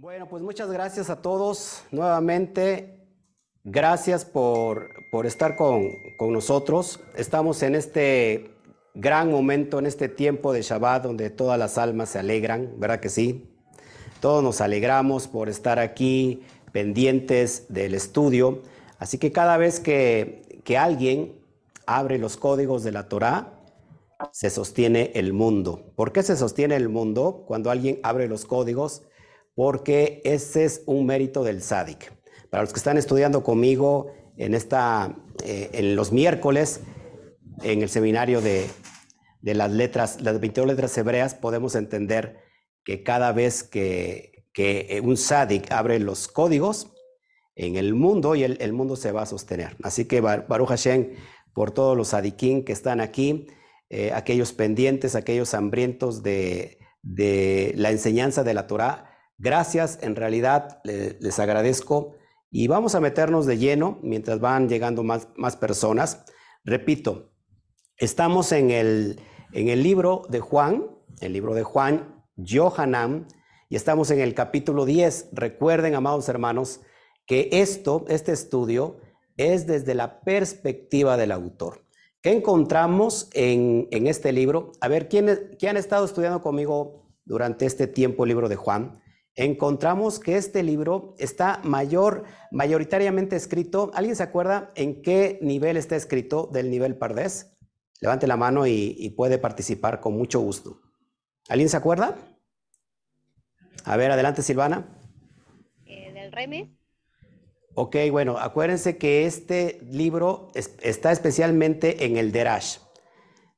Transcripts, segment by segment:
Bueno, pues muchas gracias a todos nuevamente. Gracias por, por estar con, con, nosotros. Estamos en este gran momento, en este tiempo de Shabbat, donde todas las almas se alegran, ¿verdad que sí? Todos nos alegramos por estar aquí pendientes del estudio. Así que cada vez que, que alguien abre los códigos de la Torá, se sostiene el mundo. ¿Por qué se sostiene el mundo cuando alguien abre los códigos? Porque ese es un mérito del SADIC. Para los que están estudiando conmigo en, esta, eh, en los miércoles, en el seminario de, las letras, las 22 letras hebreas, podemos entender que cada vez que, un SADIC abre los códigos en el mundo, y el, mundo se va a sostener. Así que Baruch Hashem, por todos los sadiquín que están aquí, eh, aquellos pendientes, aquellos hambrientos de, de la enseñanza de la Torah, Gracias, en realidad les agradezco y vamos a meternos de lleno mientras van llegando más, más personas. Repito, estamos en el, en el libro de Juan, el libro de Juan, Johanan, y estamos en el capítulo 10. Recuerden, amados hermanos, que esto, este estudio, es desde la perspectiva del autor. ¿Qué encontramos en, en este libro? A ver, ¿quiénes, ¿quién han estado estudiando conmigo durante este tiempo el libro de Juan? Encontramos que este libro está mayor, mayoritariamente escrito. ¿Alguien se acuerda en qué nivel está escrito del nivel Pardés? Levante la mano y, puede participar con mucho gusto. ¿Alguien se acuerda? A ver, adelante Silvana. Eh, del Reme. Ok, bueno, acuérdense que este libro está especialmente en el Derash.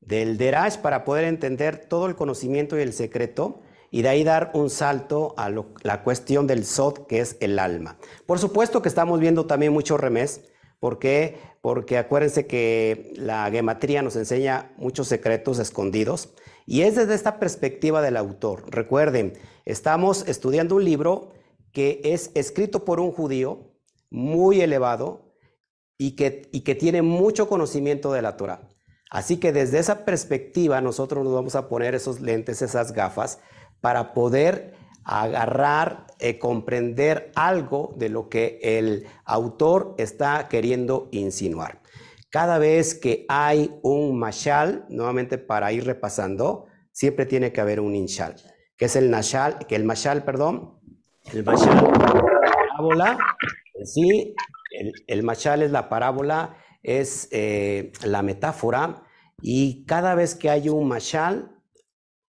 Del Derash para poder entender todo el conocimiento y el secreto y de ahí dar un salto a la cuestión del Sod, que es el alma. Por supuesto que estamos viendo también mucho remés. ¿Por qué? Porque acuérdense que la gematría nos enseña muchos secretos escondidos y es desde esta perspectiva del autor. Recuerden, estamos estudiando un libro que es escrito por un judío muy elevado y que, y que tiene mucho conocimiento de la Torah. Así que desde esa perspectiva nosotros nos vamos a poner esos lentes, esas gafas, para poder agarrar, eh, comprender algo de lo que el autor está queriendo insinuar. Cada vez que hay un mashal, nuevamente para ir repasando, siempre tiene que haber un inshal, que es el nashal, que el mashal, perdón, el mashal, la parábola, sí, el, mashal es la parábola, es eh, la metáfora, y cada vez que hay un mashal,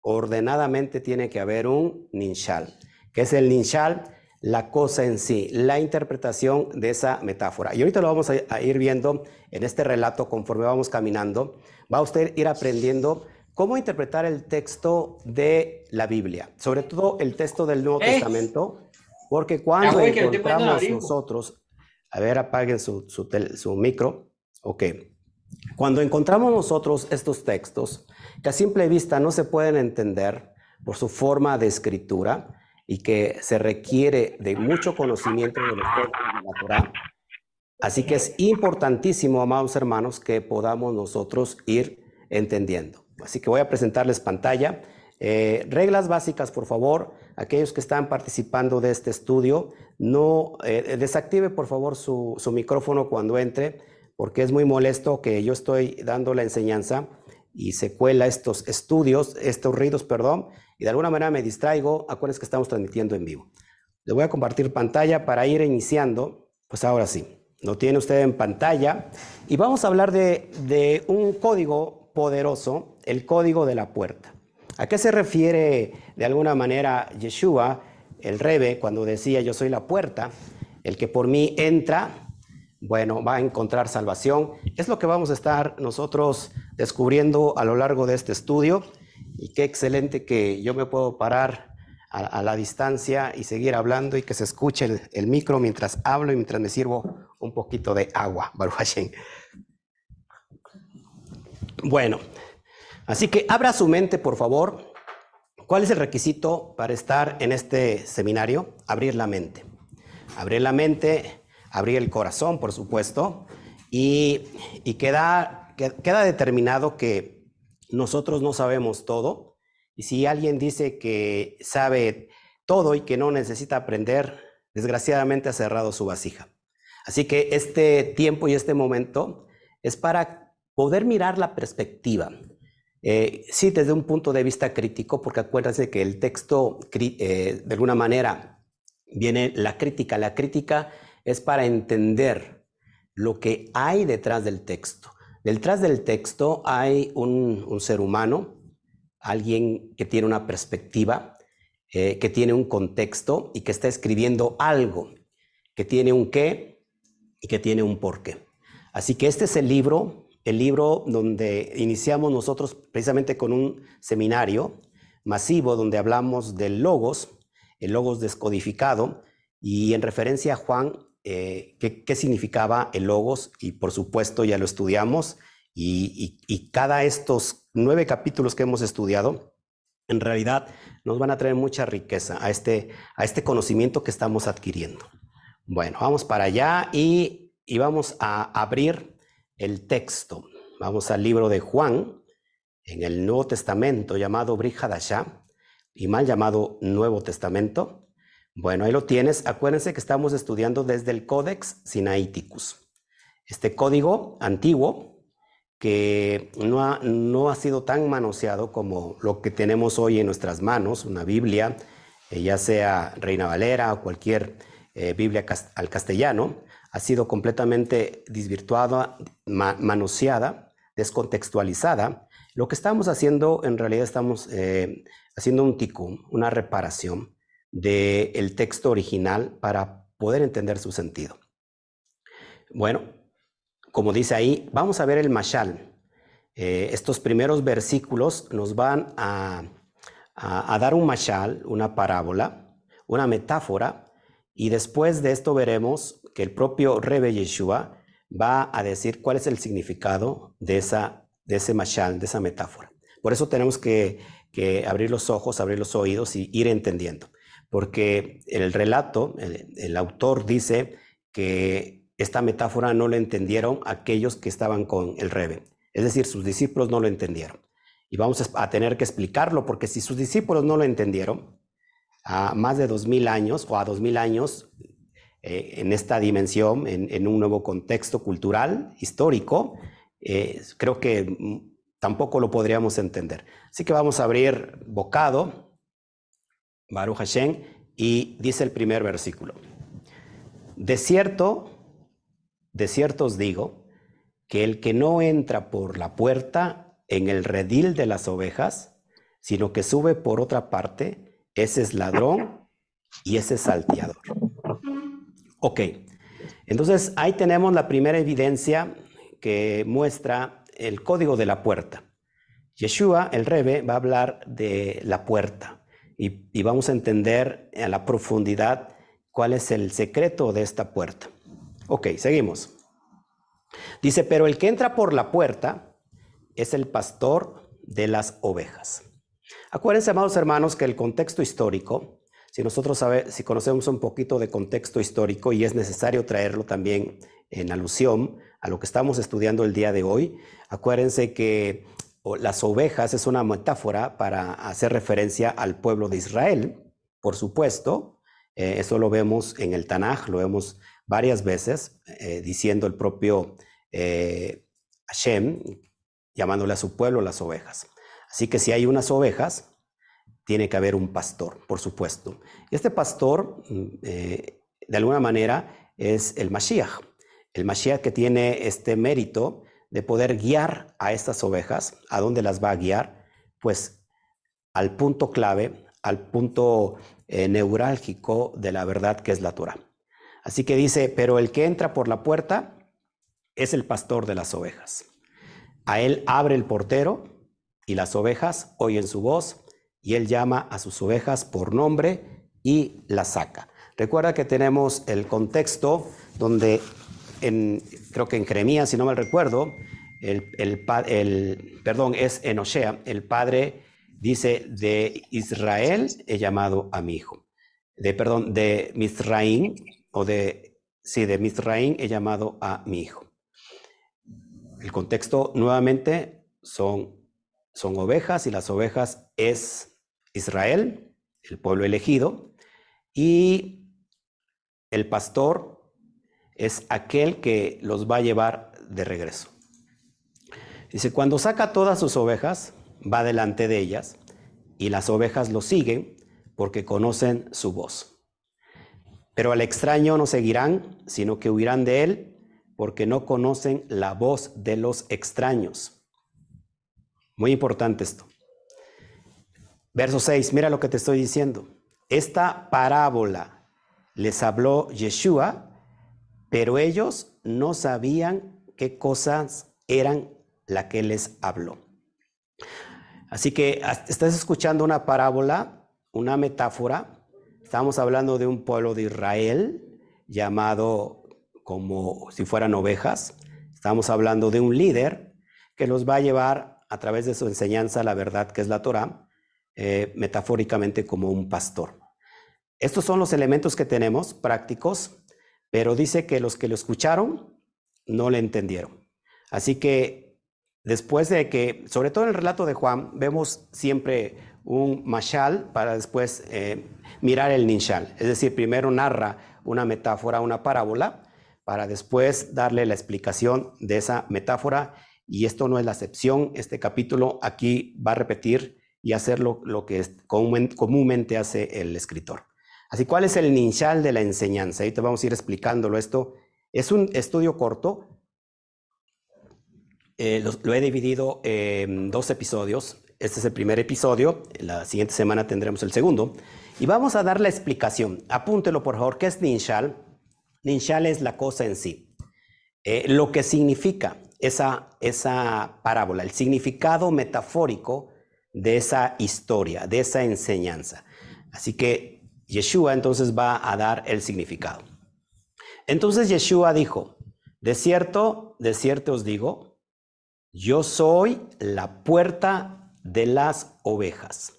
ordenadamente tiene que haber un ninshal. que es el ninshal? La cosa en sí, la interpretación de esa metáfora. Y ahorita lo vamos a, ir viendo en este relato conforme vamos caminando. Va a usted ir aprendiendo cómo interpretar el texto de la Biblia, sobre todo el texto del Nuevo eh. Testamento, porque cuando encontramos nosotros, a ver, apaguen su, su, su micro, ok, cuando encontramos nosotros estos textos, que a simple vista no se pueden entender por su forma de escritura y que se requiere de mucho conocimiento de los textos de la Así que es importantísimo, amados hermanos, que podamos nosotros ir entendiendo. Así que voy a presentarles pantalla. Eh, reglas básicas, por favor. Aquellos que están participando de este estudio, no eh, desactive por favor su micrófono cuando entre porque es muy molesto que yo estoy dando la enseñanza y se cuela estos estudios, estos ruidos, perdón, y de alguna manera me distraigo. Acuérdense que estamos transmitiendo en vivo. Le voy a compartir pantalla para ir iniciando. Pues ahora sí, lo tiene usted en pantalla. Y vamos a hablar de, de un código poderoso, el código de la puerta. ¿A qué se refiere de alguna manera Yeshua, el Rebe, cuando decía yo soy la puerta? El que por mí entra bueno, va a encontrar salvación. Es lo que vamos a estar nosotros descubriendo a lo largo de este estudio. Y qué excelente que yo me puedo parar a, la distancia y seguir hablando y que se escuche el, micro mientras hablo y mientras me sirvo un poquito de agua, Baruch Bueno, así que abra su mente, por favor. ¿Cuál es el requisito para estar en este seminario? Abrir la mente. Abrir la mente abrir el corazón, por supuesto, y, queda, queda determinado que nosotros no sabemos todo, y si alguien dice que sabe todo y que no necesita aprender, desgraciadamente ha cerrado su vasija. Así que este tiempo y este momento es para poder mirar la perspectiva. Eh, sí, desde un punto de vista crítico, porque acuérdense que el texto, eh, de alguna manera, viene la crítica. La crítica es para entender lo que hay detrás del texto. Detrás del texto hay un, ser humano, alguien que tiene una perspectiva, eh, que tiene un contexto y que está escribiendo algo, que tiene un qué y que tiene un por qué. Así que este es el libro, el libro donde iniciamos nosotros precisamente con un seminario masivo donde hablamos del logos, el logos descodificado, y en referencia a Juan eh, qué, significaba el logos y por supuesto ya lo estudiamos y, cada estos nueve capítulos que hemos estudiado en realidad nos van a traer mucha riqueza a este, a este conocimiento que estamos adquiriendo. Bueno, vamos para allá y, y vamos a abrir el texto. Vamos al libro de Juan en el Nuevo Testamento llamado Brihadashah y mal llamado Nuevo Testamento. Bueno, ahí lo tienes. Acuérdense que estamos estudiando desde el Codex Sinaiticus. Este código antiguo que no ha, no ha sido tan manoseado como lo que tenemos hoy en nuestras manos, una Biblia, eh, ya sea Reina Valera o cualquier eh, Biblia al castellano, ha sido completamente desvirtuada, manoseada, descontextualizada. Lo que estamos haciendo, en realidad estamos eh, haciendo un ticum, una reparación del texto original para poder entender su sentido. Bueno, como dice ahí, vamos a ver el mashal. Eh, estos primeros versículos nos van a, dar un mashal, una parábola, una metáfora, y después de esto veremos que el propio Rebe Yeshua va a decir cuál es el significado de, esa, de ese mashal, de esa metáfora. Por eso tenemos que, que abrir los ojos, abrir los oídos y ir entendiendo porque el relato, el, autor dice que esta metáfora no la entendieron aquellos que estaban con el Rebe, es decir, sus discípulos no lo entendieron. Y vamos a tener que explicarlo, porque si sus discípulos no lo entendieron, a más de dos mil años o a dos mil años, eh, en esta dimensión, en, un nuevo contexto cultural, histórico, eh, creo que mm, tampoco lo podríamos entender. Así que vamos a abrir bocado Baruch Hashem, y dice el primer versículo. De cierto, de cierto os digo, que el que no entra por la puerta en el redil de las ovejas, sino que sube por otra parte, ese es ladrón y ese es salteador. Ok, entonces ahí tenemos la primera evidencia que muestra el código de la puerta. Yeshua, el Rebe, va a hablar de la puerta y, vamos a entender a la profundidad cuál es el secreto de esta puerta. Ok, seguimos. Dice, pero el que entra por la puerta es el pastor de las ovejas. Acuérdense, amados hermanos, que el contexto histórico, si nosotros sabe, si conocemos un poquito de contexto histórico y es necesario traerlo también en alusión a lo que estamos estudiando el día de hoy, acuérdense que las ovejas es una metáfora para hacer referencia al pueblo de Israel, por supuesto. Eh, eso lo vemos en el Tanaj, lo vemos varias veces, eh, diciendo el propio eh, Hashem, llamándole a su pueblo las ovejas. Así que si hay unas ovejas, tiene que haber un pastor, por supuesto. Este pastor, mm, de alguna manera, es el Mashiach. El Mashiach que tiene este mérito de poder guiar a estas ovejas. ¿A dónde las va a guiar? Pues al punto clave, al punto eh, neurálgico de la verdad que es la Torah. Así que dice, pero el que entra por la puerta es el pastor de las ovejas. A él abre el portero y las ovejas oyen su voz y él llama a sus ovejas por nombre y las saca. Recuerda que tenemos el contexto donde creo que en Jeremías, si no mal recuerdo, el, el, perdón, es en Osea, el padre dice, de Israel he llamado a mi hijo. De, perdón, de Misraín, o de, sí, de Misraín he llamado a mi hijo. El contexto nuevamente son, son ovejas y las ovejas es Israel, el pueblo elegido, y el pastor es aquel que los va a llevar de regreso. Dice, cuando saca todas sus ovejas, va delante de ellas y las ovejas lo siguen porque conocen su voz. Pero al extraño no seguirán, sino que huirán de él porque no conocen la voz de los extraños. Muy importante esto. Verso 6, mira lo que te estoy diciendo. Esta parábola les habló Yeshua, pero ellos no sabían qué cosas eran la que les habló. Así que estás escuchando una parábola, una metáfora. Estamos hablando de un pueblo de Israel llamado como si fueran ovejas. Estamos hablando de un líder que los va a llevar a través de su enseñanza la verdad que es la Torah, eh, metafóricamente como un pastor. Estos son los elementos que tenemos prácticos, pero dice que los que lo escucharon no le entendieron. Así que después de que, sobre todo en el relato de Juan, vemos siempre un mashal para después eh, mirar el ninshal. Es decir, primero narra una metáfora, una parábola, para después darle la explicación de esa metáfora. Y esto no es la excepción. Este capítulo aquí va a repetir y hacer lo, que comúnmente hace el escritor. Así, ¿cuál es el ninshal de la enseñanza? Te vamos a ir explicándolo esto. Es un estudio corto, eh, lo, he dividido en dos episodios. Este es el primer episodio. La siguiente semana tendremos el segundo. Y vamos a dar la explicación. Apúntelo, por favor. ¿Qué es Ninshal? Ninshal es la cosa en sí. Eh, lo que significa esa, esa parábola, el significado metafórico de esa historia, de esa enseñanza. Así que Yeshua entonces va a dar el significado. Entonces Yeshua dijo, de cierto, de cierto os digo, yo soy la puerta de las ovejas.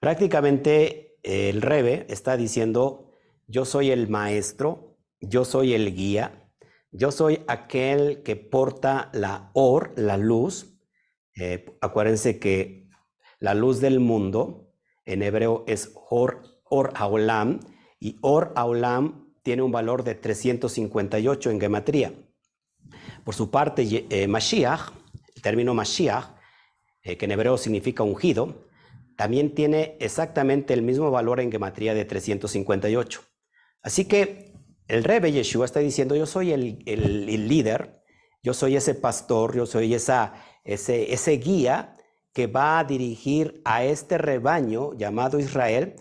Prácticamente el Rebe está diciendo, yo soy el maestro, yo soy el guía, yo soy aquel que porta la or, la luz. Eh, acuérdense que la luz del mundo en hebreo es or, or aulam y or aulam tiene un valor de 358 en gematría. Por su parte, eh, Mashiach el término Mashiach, eh, que en hebreo significa ungido, también tiene exactamente el mismo valor en gematría de 358. Así que el Rebe Yeshua está diciendo, yo soy el, líder, yo soy ese pastor, yo soy esa, ese, ese guía que va a dirigir a este rebaño llamado Israel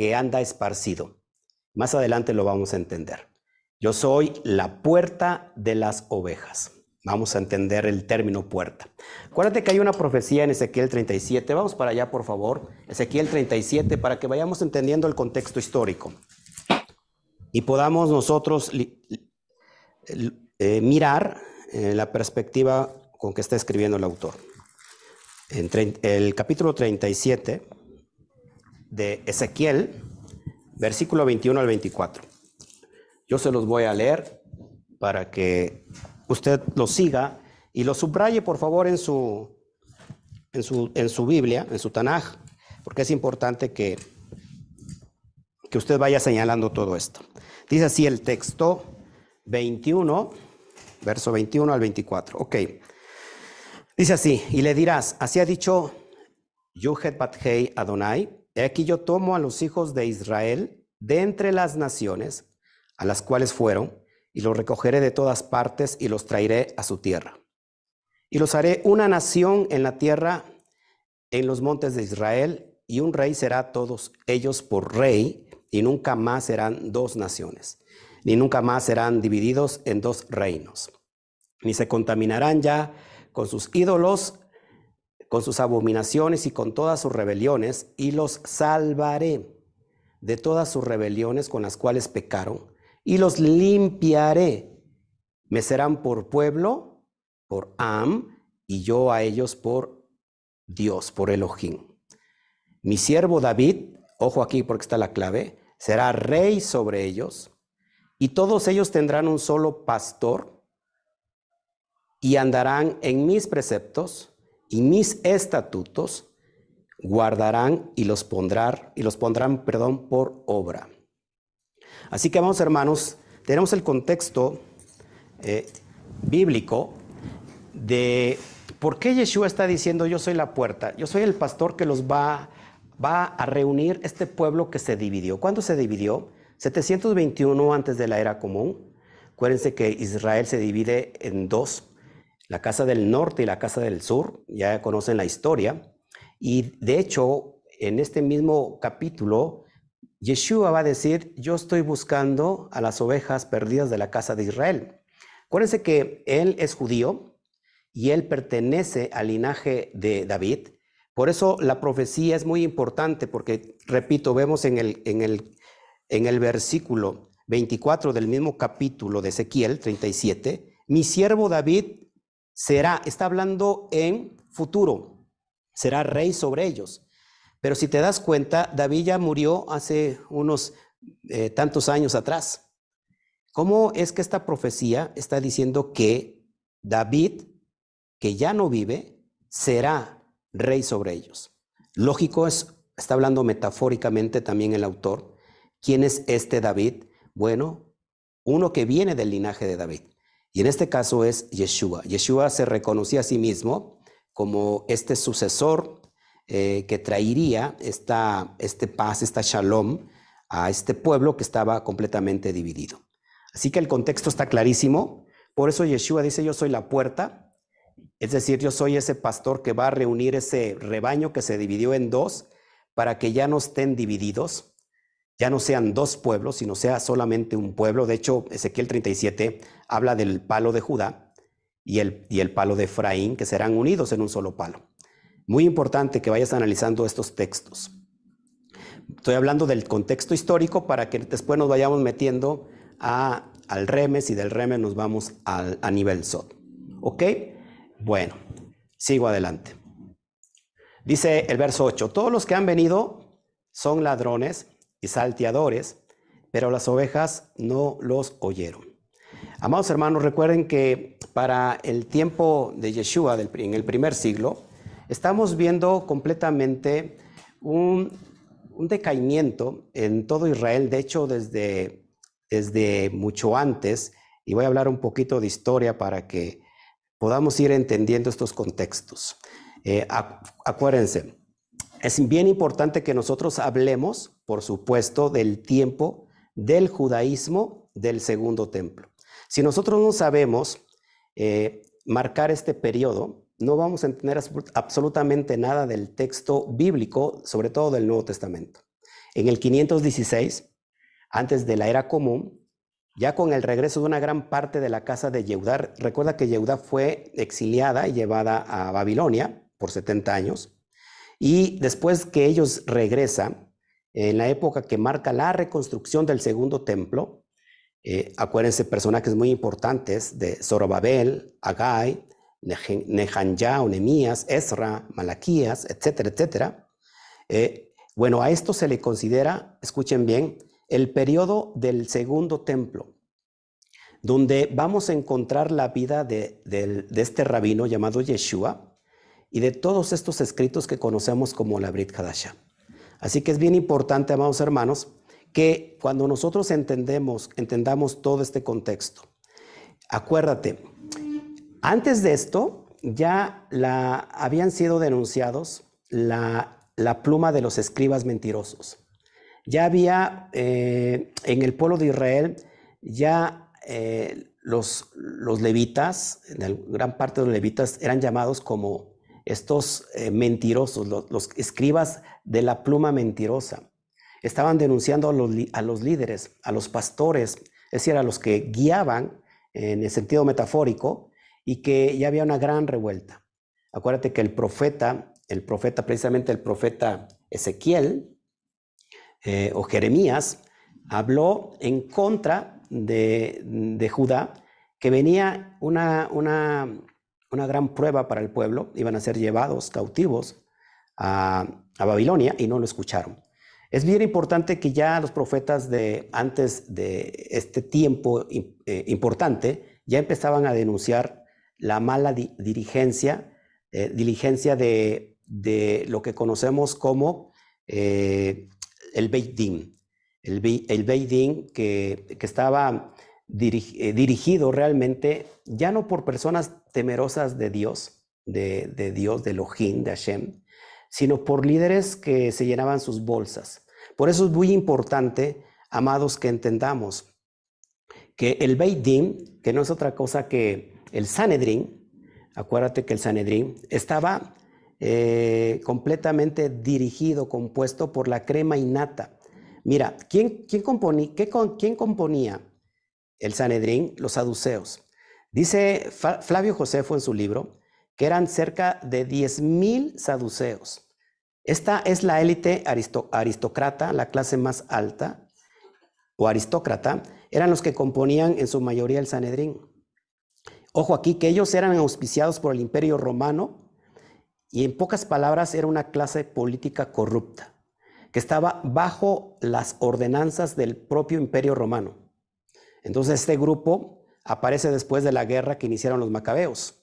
que anda esparcido. Más adelante lo vamos a entender. Yo soy la puerta de las ovejas. Vamos a entender el término puerta. Acuérdate que hay una profecía en Ezequiel 37. Vamos para allá, por favor. Ezequiel 37, para que vayamos entendiendo el contexto histórico. Y podamos nosotros eh, mirar eh, la perspectiva con que está escribiendo el autor. En el capítulo 37 de Ezequiel, versículo 21 al 24. Yo se los voy a leer para que usted lo siga y lo subraye, por favor, en su, en su, en su Biblia, en su Tanaj, porque es importante que, que usted vaya señalando todo esto. Dice así el texto 21, verso 21 al 24. Ok. Dice así, y le dirás, así ha dicho Yuhet Bathei Adonai, he aquí yo tomo a los hijos de Israel de entre las naciones a las cuales fueron, y los recogeré de todas partes y los traeré a su tierra. Y los haré una nación en la tierra, en los montes de Israel, y un rey será todos ellos por rey, y nunca más serán dos naciones, ni nunca más serán divididos en dos reinos, ni se contaminarán ya con sus ídolos, con sus abominaciones y con todas sus rebeliones, y los salvaré de todas sus rebeliones con las cuales pecaron y los limpiaré. Me serán por pueblo, por Am, y yo a ellos por Dios, por Elohim. Mi siervo David, ojo aquí porque está la clave, será rey sobre ellos, y todos ellos tendrán un solo pastor, y andarán en mis preceptos y mis estatutos, guardarán y los pondrán, y los pondrán, perdón, por obra. Así que vamos hermanos, tenemos el contexto eh, bíblico de por qué Yeshua está diciendo yo soy la puerta, yo soy el pastor que los va, va a reunir este pueblo que se dividió. ¿Cuándo se dividió? 721 antes de la era común. Acuérdense que Israel se divide en dos, la casa del norte y la casa del sur, ya conocen la historia. Y de hecho, en este mismo capítulo, Yeshua va a decir, yo estoy buscando a las ovejas perdidas de la casa de Israel. Acuérdense que él es judío y él pertenece al linaje de David. Por eso la profecía es muy importante, porque, repito, vemos en el, en el, en el versículo 24 del mismo capítulo de Ezequiel 37, mi siervo David será, está hablando en futuro, será rey sobre ellos. Pero si te das cuenta, David ya murió hace unos eh, tantos años atrás. ¿Cómo es que esta profecía está diciendo que David, que ya no vive, será rey sobre ellos? Lógico es, está hablando metafóricamente también el autor. ¿Quién es este David? Bueno, uno que viene del linaje de David. Y en este caso es Yeshua. Yeshua se reconocía a sí mismo como este sucesor eh, que traería esta, este paz, esta shalom a este pueblo que estaba completamente dividido. Así que el contexto está clarísimo. Por eso Yeshua dice, yo soy la puerta. Es decir, yo soy ese pastor que va a reunir ese rebaño que se dividió en dos para que ya no estén divididos, ya no sean dos pueblos, sino sea solamente un pueblo. De hecho, Ezequiel 37 habla del palo de Judá y el, y el palo de Efraín, que serán unidos en un solo palo. Muy importante que vayas analizando estos textos. Estoy hablando del contexto histórico para que después nos vayamos metiendo a, al remes y del remes nos vamos al, a nivel SOT. ¿Ok? Bueno, sigo adelante. Dice el verso 8, todos los que han venido son ladrones y salteadores, pero las ovejas no los oyeron. Amados hermanos, recuerden que para el tiempo de Yeshua en el primer siglo, estamos viendo completamente un, decaimiento en todo Israel, de hecho desde, desde mucho antes, y voy a hablar un poquito de historia para que podamos ir entendiendo estos contextos. Eh, acuérdense, es bien importante que nosotros hablemos, por supuesto, del tiempo del judaísmo del segundo templo. Si nosotros no sabemos eh, marcar este periodo, no vamos a entender absolutamente nada del texto bíblico, sobre todo del Nuevo Testamento. En el 516, antes de la era común, ya con el regreso de una gran parte de la casa de Yehudá, recuerda que Yehudá fue exiliada y llevada a Babilonia por 70 años, y después que ellos regresan, en la época que marca la reconstrucción del segundo templo, eh, acuérdense personajes muy importantes de Zorobabel, Agai, Nehanja o Nemías, Ezra, Malaquías, etcétera, etcétera. Eh, bueno, a esto se le considera, escuchen bien, el periodo del segundo templo, donde vamos a encontrar la vida de, este rabino llamado Yeshua y de todos estos escritos que conocemos como la Brit Hadasha. Así que es bien importante, amados hermanos, que cuando nosotros entendemos, entendamos todo este contexto, acuérdate, antes de esto, ya la, habían sido denunciados la, pluma de los escribas mentirosos. Ya había eh, en el pueblo de Israel, ya eh, los, los, levitas, en gran parte de los levitas, eran llamados como estos eh, mentirosos, los, escribas de la pluma mentirosa. Estaban denunciando a los, a los líderes, a los pastores, es decir, a los que guiaban en el sentido metafórico, y que ya había una gran revuelta. Acuérdate que el profeta, el profeta, precisamente el profeta Ezequiel eh, o Jeremías, habló en contra de, Judá, que venía una, una, una, gran prueba para el pueblo, iban a ser llevados cautivos a, Babilonia y no lo escucharon. Es bien importante que ya los profetas de antes de este tiempo eh, importante ya empezaban a denunciar la mala dirigencia, eh, diligencia de, lo que conocemos como eh, el Beit Din. el, el Beidín, que, que estaba dirigido realmente ya no por personas temerosas de Dios, de, de Dios, de Elohim, de Hashem, sino por líderes que se llenaban sus bolsas. Por eso es muy importante, amados, que entendamos que el Beit Din, que no es otra cosa que el Sanedrín, acuérdate que el Sanedrín estaba eh, completamente dirigido, compuesto por la crema innata. Mira, ¿quién, componía, ¿quién componía el Sanedrín? Los saduceos. Dice Flavio Josefo en su libro que eran cerca de 10.000 saduceos. Esta es la élite aristócrata, la clase más alta, o aristócrata, eran los que componían en su mayoría el Sanedrín. Ojo aquí que ellos eran auspiciados por el imperio romano y en pocas palabras era una clase política corrupta, que estaba bajo las ordenanzas del propio imperio romano. Entonces este grupo aparece después de la guerra que iniciaron los macabeos.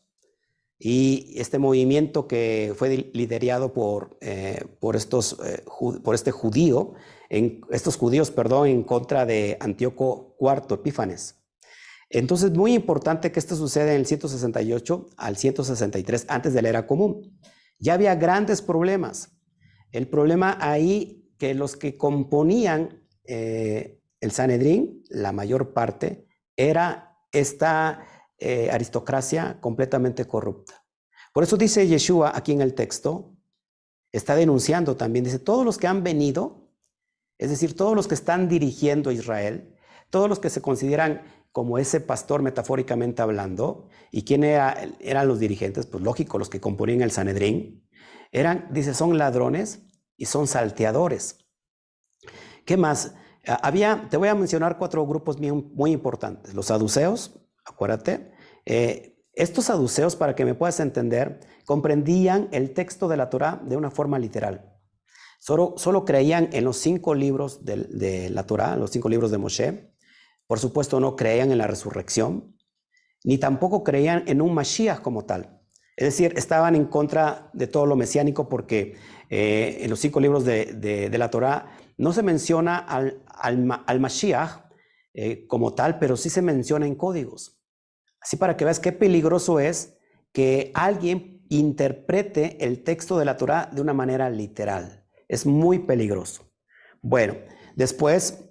Y este movimiento que fue liderado por, eh, por, estos, eh, por este judío, estos judíos, perdón, en contra de Antíoco IV Epífanes. Entonces, muy importante que esto suceda en el 168 al 163 antes de la era común. Ya había grandes problemas. El problema ahí que los que componían eh, el Sanedrín, la mayor parte, era esta eh, aristocracia completamente corrupta. Por eso dice Yeshua aquí en el texto, está denunciando también, dice, todos los que han venido, es decir, todos los que están dirigiendo a Israel, todos los que se consideran como ese pastor metafóricamente hablando, y quién eran los dirigentes, pues lógico, los que componían el Sanedrín, eran, dice, son ladrones y son salteadores. ¿Qué más? Ah, había, te voy a mencionar cuatro grupos muy, muy importantes, los saduceos, acuérdate. Eh, estos saduceos, para que me puedas entender, comprendían el texto de la Torah de una forma literal. Solo, solo creían en los cinco libros de, la Torah, los cinco libros de Moshe. Por supuesto, no creían en la resurrección, ni tampoco creían en un Mashiach como tal. Es decir, estaban en contra de todo lo mesiánico porque eh, en los cinco libros de, la Torah no se menciona al, al, Mashiach eh, como tal, pero sí se menciona en códigos. Así para que veas qué peligroso es que alguien interprete el texto de la Torah de una manera literal. Es muy peligroso. Bueno, después,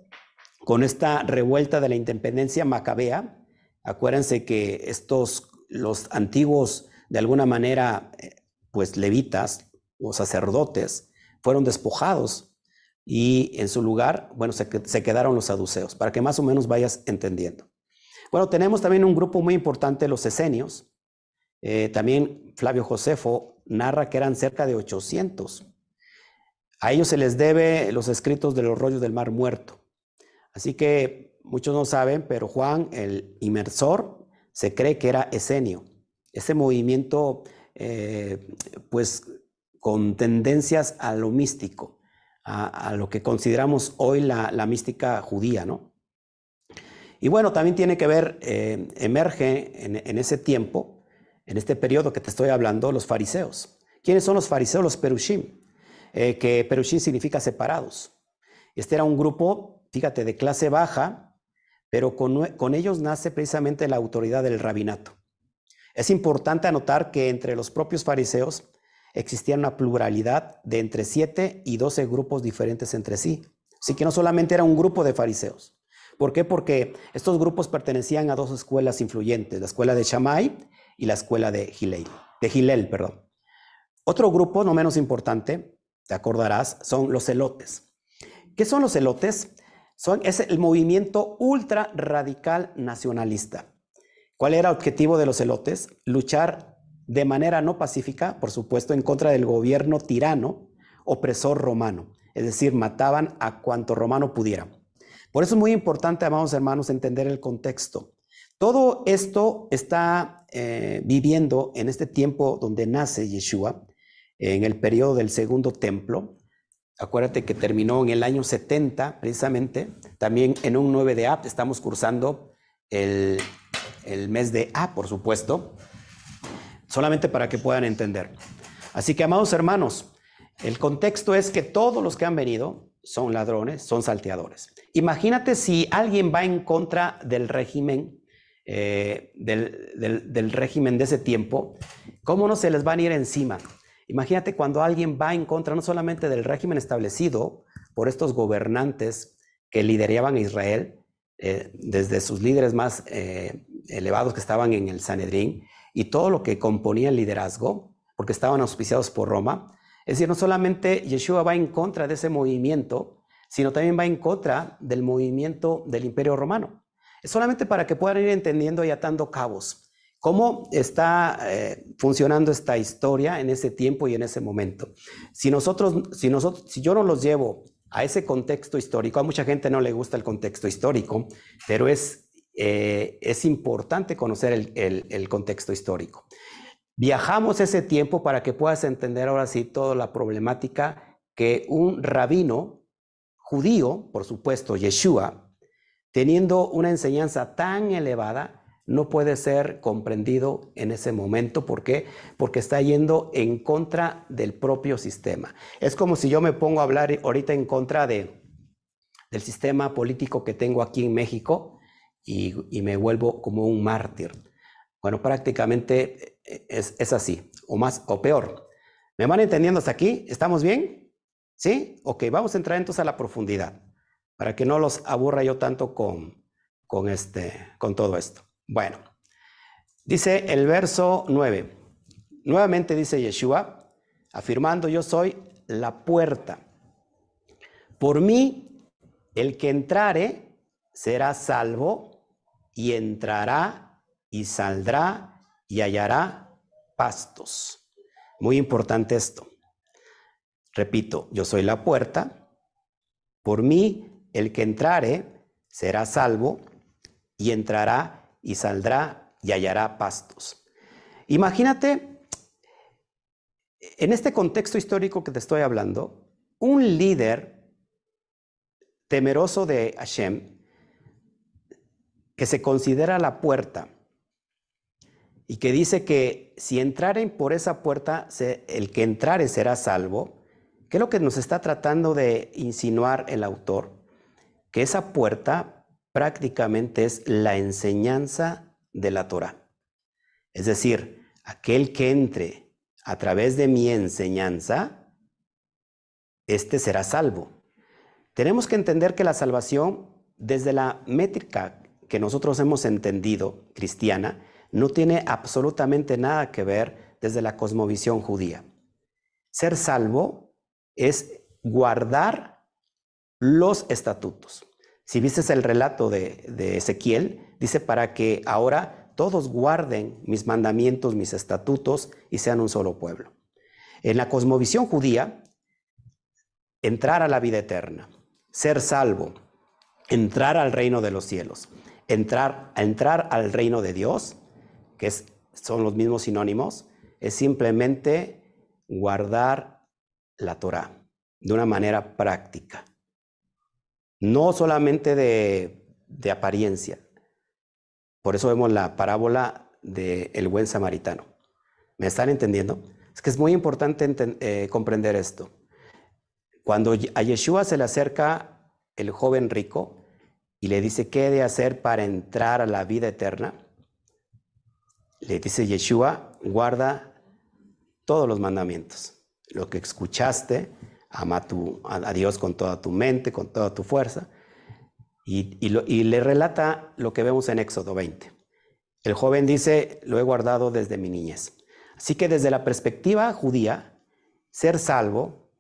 con esta revuelta de la independencia macabea, acuérdense que estos, los antiguos, de alguna manera, eh, pues levitas o sacerdotes, fueron despojados y en su lugar, bueno, se, se quedaron los saduceos, para que más o menos vayas entendiendo. Bueno, tenemos también un grupo muy importante, los esenios. Eh, también Flavio Josefo narra que eran cerca de 800. A ellos se les debe los escritos de los rollos del Mar Muerto. Así que muchos no saben, pero Juan, el inmersor, se cree que era esenio. Ese movimiento, eh, pues, con tendencias a lo místico, a, lo que consideramos hoy la, la mística judía, ¿no? Y bueno, también tiene que ver, eh, emerge en, ese tiempo, en este periodo que te estoy hablando, los fariseos. ¿Quiénes son los fariseos? Los perushim, eh, que perushim significa separados. Este era un grupo, fíjate, de clase baja, pero con, con ellos nace precisamente la autoridad del rabinato. Es importante anotar que entre los propios fariseos existía una pluralidad de entre 7 y 12 grupos diferentes entre sí. Así que no solamente era un grupo de fariseos, ¿Por qué? Porque estos grupos pertenecían a dos escuelas influyentes, la escuela de Shammai y la escuela de Hillel, de Hillel, perdón. Otro grupo, no menos importante, te acordarás, son los celotes. ¿Qué son los celotes? Son, es el movimiento ultra radical nacionalista. ¿Cuál era el objetivo de los celotes? Luchar de manera no pacífica, por supuesto, en contra del gobierno tirano, opresor romano. Es decir, mataban a cuanto romano pudiera. Por eso es muy importante, amados hermanos, entender el contexto. Todo esto está eh, viviendo en este tiempo donde nace Yeshua, en el periodo del segundo templo. Acuérdate que terminó en el año 70, precisamente. También en un 9 de A estamos cursando el, el mes de A, por supuesto, solamente para que puedan entender. Así que, amados hermanos, el contexto es que todos los que han venido son ladrones, son salteadores. imagínate si alguien va en contra del régimen, eh, del, régimen de ese tiempo, ¿cómo no se les van a ir encima? Imagínate cuando alguien va en contra no solamente del régimen establecido por estos gobernantes que lideraban a Israel, eh, desde sus líderes más eh, elevados que estaban en el Sanedrín y todo lo que componía el liderazgo, porque estaban auspiciados por Roma. Es decir, no solamente Yeshua va en contra de ese movimiento, sino también va en contra del movimiento del Imperio Romano. Es solamente para que puedan ir entendiendo y atando cabos. ¿Cómo está eh, funcionando esta historia en ese tiempo y en ese momento? Si nosotros, si nosotros, si yo no los llevo a ese contexto histórico, a mucha gente no le gusta el contexto histórico, pero es, eh, es importante conocer el, el contexto histórico. Viajamos ese tiempo para que puedas entender ahora sí toda la problemática que un rabino judío, por supuesto, Yeshua, teniendo una enseñanza tan elevada, no puede ser comprendido en ese momento. ¿Por qué? Porque está yendo en contra del propio sistema. Es como si yo me pongo a hablar ahorita en contra de, del sistema político que tengo aquí en México y, me vuelvo como un mártir. Bueno, prácticamente es, es, así, o más, o peor. ¿Me van entendiendo hasta aquí? ¿Estamos bien? ¿Sí? Ok, vamos a entrar entonces a la profundidad, para que no los aburra yo tanto con, con, este, con todo esto. Bueno, dice el verso 9. Nuevamente dice Yeshua, afirmando yo soy la puerta. Por mí, el que entrare será salvo y entrará y saldrá y hallará pastos. Muy importante esto. Repito, yo soy la puerta. Por mí, el que entrare será salvo y entrará y saldrá y hallará pastos. Imagínate, en este contexto histórico que te estoy hablando, un líder temeroso de Hashem, que se considera la puerta y que dice que si entraren por esa puerta, el que entrare será salvo, ¿qué es lo que nos está tratando de insinuar el autor? Que esa puerta prácticamente es la enseñanza de la Torah. Es decir, aquel que entre a través de mi enseñanza, este será salvo. Tenemos que entender que la salvación, desde la métrica que nosotros hemos entendido, cristiana, no tiene absolutamente nada que ver desde la cosmovisión judía. Ser salvo es guardar los estatutos. Si viste el relato de, Ezequiel, dice para que ahora todos guarden mis mandamientos, mis estatutos y sean un solo pueblo. En la cosmovisión judía, entrar a la vida eterna, ser salvo, entrar al reino de los cielos, entrar, entrar al reino de Dios, que son los mismos sinónimos, es simplemente guardar la Torah de una manera práctica no solamente de, apariencia. Por eso vemos la parábola del buen samaritano. ¿Me están entendiendo? Es que es muy importante eh, comprender esto. Cuando a Yeshua se le acerca el joven rico y le dice qué de hacer para entrar a la vida eterna, le dice Yeshua, guarda todos los mandamientos. Lo que escuchaste, ama a, Dios con toda tu mente, con toda tu fuerza. Y, le relata lo que vemos en Éxodo 20. El joven dice, lo he guardado desde mi niñez. Así que desde la perspectiva judía, ser salvo,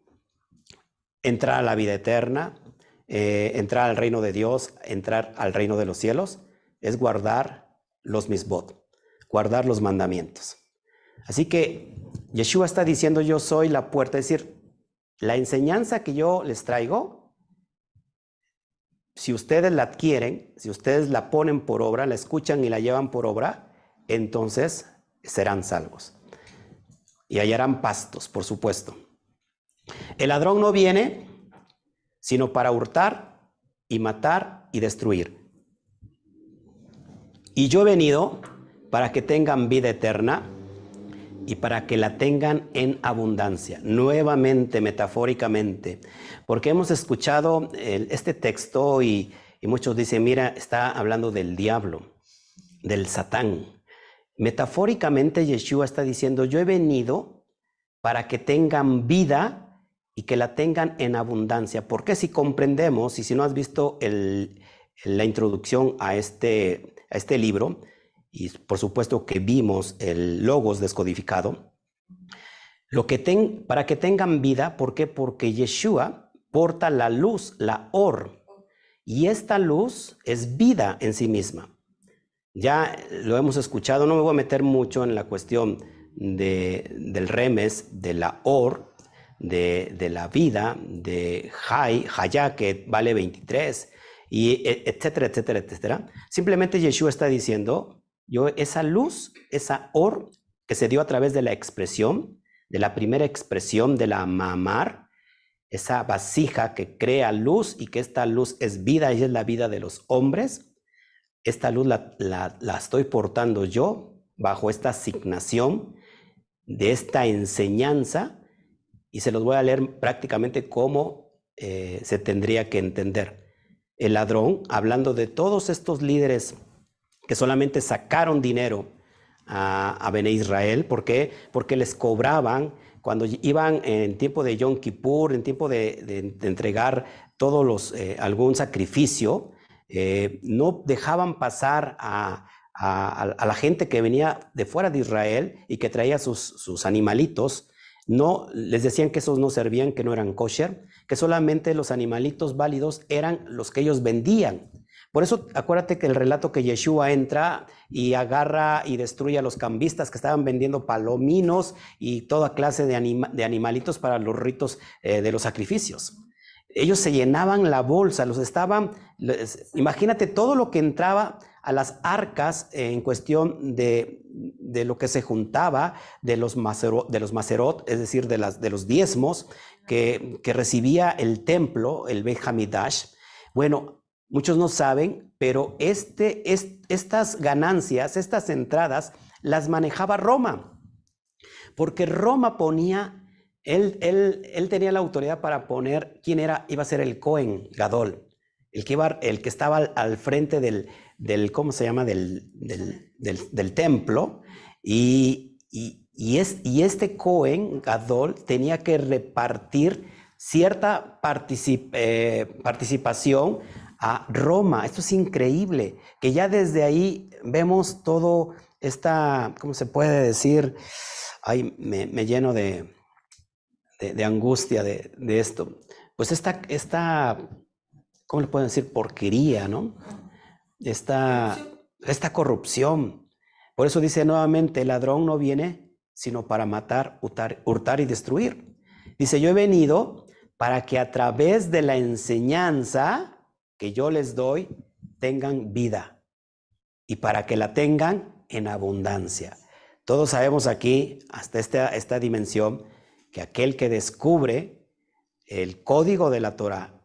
entrar a la vida eterna, eh, entrar al reino de Dios, entrar al reino de los cielos, es guardar los misbot, guardar los mandamientos. Así que Yeshua está diciendo yo soy la puerta, es decir, la enseñanza que yo les traigo, si ustedes la adquieren, si ustedes la ponen por obra, la escuchan y la llevan por obra, entonces serán salvos. Y hallarán pastos, por supuesto. El ladrón no viene sino para hurtar y matar y destruir. Y yo he venido para que tengan vida eterna y para que la tengan en abundancia, nuevamente, metafóricamente, porque hemos escuchado este texto y, muchos dicen, mira, está hablando del diablo, del satán. Metafóricamente Yeshua está diciendo, yo he venido para que tengan vida y que la tengan en abundancia. Porque si comprendemos, y si no has visto la introducción a este, a este libro, y por supuesto que vimos el logos descodificado, lo que para que tengan vida, ¿por qué? Porque Yeshua porta la luz, la or, y esta luz es vida en sí misma. Ya lo hemos escuchado, no me voy a meter mucho en la cuestión del remes, de la or, de, la vida, de Jai, Jaya, que vale 23, y e, etcétera, etcétera, etcétera. Simplemente Yeshua está diciendo, yo, esa luz, esa or que se dio a través de la expresión, de la primera expresión de la mamar, esa vasija que crea luz y que esta luz es vida y es la vida de los hombres, esta luz la, estoy portando yo bajo esta asignación de esta enseñanza y se los voy a leer prácticamente cómo eh, se tendría que entender. El ladrón, hablando de todos estos líderes que solamente sacaron dinero a, a Bene Israel. ¿Por qué? Porque les cobraban cuando iban en tiempo de Yom Kippur, en tiempo de, entregar todos los, eh, algún sacrificio, eh, no dejaban pasar a, la gente que venía de fuera de Israel y que traía sus, sus animalitos. No, les decían que esos no servían, que no eran kosher, que solamente los animalitos válidos eran los que ellos vendían. Por eso acuérdate que el relato que Yeshua entra y agarra y destruye a los cambistas que estaban vendiendo palominos y toda clase de, animalitos para los ritos eh, de los sacrificios. Ellos se llenaban la bolsa, los estaban, imagínate todo lo que entraba a las arcas en cuestión de, lo que se juntaba de los, de los macerot, es decir, de, las, de los diezmos que, recibía el templo, el Bejamidash. Bueno, Muchos no saben, pero este, estas ganancias, estas entradas, las manejaba Roma. Porque Roma ponía, él, él, tenía la autoridad para poner quién era, iba a ser el Cohen Gadol, el que, iba, el que estaba al, frente del, del, ¿cómo se llama?, del, del, templo. Y, y, es, y este Cohen Gadol tenía que repartir cierta eh, participación a Roma. Esto es increíble, que ya desde ahí vemos todo esta, ¿cómo se puede decir? Ay, me, lleno de, de, angustia de, esto. Pues esta, esta, ¿cómo le pueden decir? Porquería, ¿no? Esta, esta corrupción. Por eso dice nuevamente, el ladrón no viene sino para matar, hurtar, hurtar y destruir. Dice, yo he venido para que a través de la enseñanza, que yo les doy tengan vida y para que la tengan en abundancia. Todos sabemos aquí, hasta esta, esta dimensión, que aquel que descubre el código de la Torah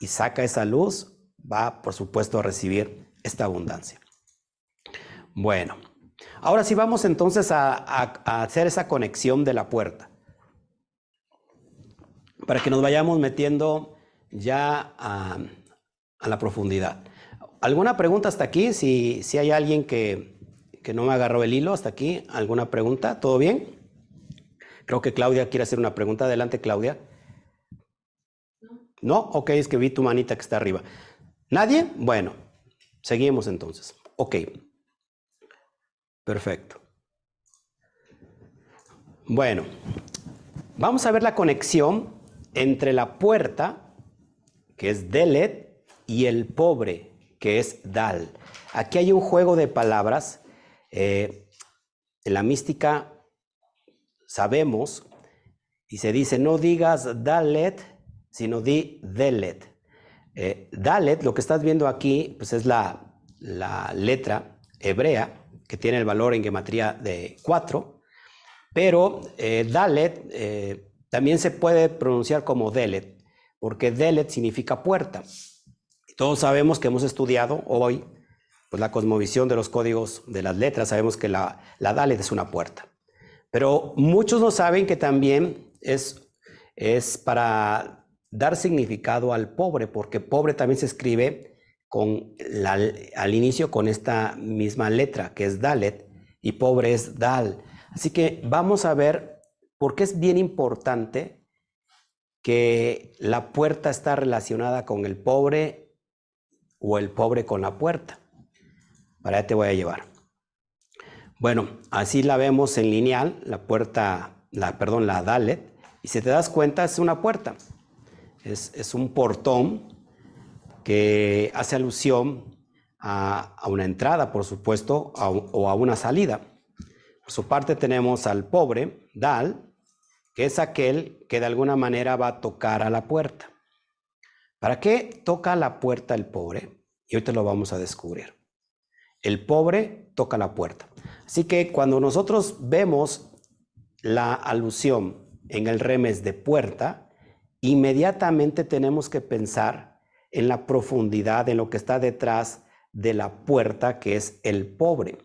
y saca esa luz, va, por supuesto, a recibir esta abundancia. Bueno, ahora sí vamos entonces a, a hacer esa conexión de la puerta, para que nos vayamos metiendo ya a, la profundidad. ¿Alguna pregunta hasta aquí? Si, si hay alguien que, no me agarró el hilo hasta aquí, ¿alguna pregunta? ¿Todo bien? Creo que Claudia quiere hacer una pregunta. Adelante, Claudia. ¿No? Ok, es que vi tu manita que está arriba. ¿Nadie? Bueno, seguimos entonces. Ok. Perfecto. Bueno, vamos a ver la conexión entre la puerta que es Delet, y el pobre, que es Dal. Aquí hay un juego de palabras. Eh, en la mística sabemos, y se dice, no digas Dalet, sino di Delet. Eh, Dalet, lo que estás viendo aquí, pues es la, letra hebrea, que tiene el valor en gematría de 4, pero eh, Dalet también se puede pronunciar como Delet porque Delet significa puerta. Todos sabemos que hemos estudiado hoy pues, la cosmovisión de los códigos de las letras, sabemos que la, la Dalet es una puerta. Pero muchos no saben que también es, es para dar significado al pobre, porque pobre también se escribe con la, al inicio con esta misma letra, que es Dalet, y pobre es Dal. Así que vamos a ver por qué es bien importante que la puerta está relacionada con el pobre o el pobre con la puerta. Para allá te voy a llevar. Bueno, así la vemos en lineal, la puerta, la, perdón, la Dalet, y si te das cuenta es una puerta, es, un portón que hace alusión a, una entrada, por supuesto, o a una salida. Por su parte tenemos al pobre, Dal, que es aquel que de alguna manera va a tocar a la puerta. ¿Para qué toca la puerta el pobre? Y te lo vamos a descubrir. El pobre toca la puerta. Así que cuando nosotros vemos la alusión en el remes de puerta, inmediatamente tenemos que pensar en la profundidad, en lo que está detrás de la puerta, que es el pobre.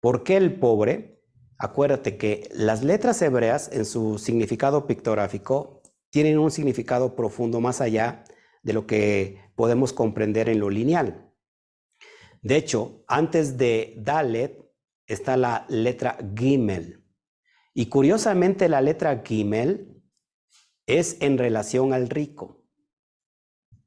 ¿Por qué el pobre? Acuérdate que las letras hebreas en su significado pictográfico tienen un significado profundo más allá de lo que podemos comprender en lo lineal. De hecho, antes de Dalet está la letra Gimel. Y curiosamente la letra Gimel es en relación al rico.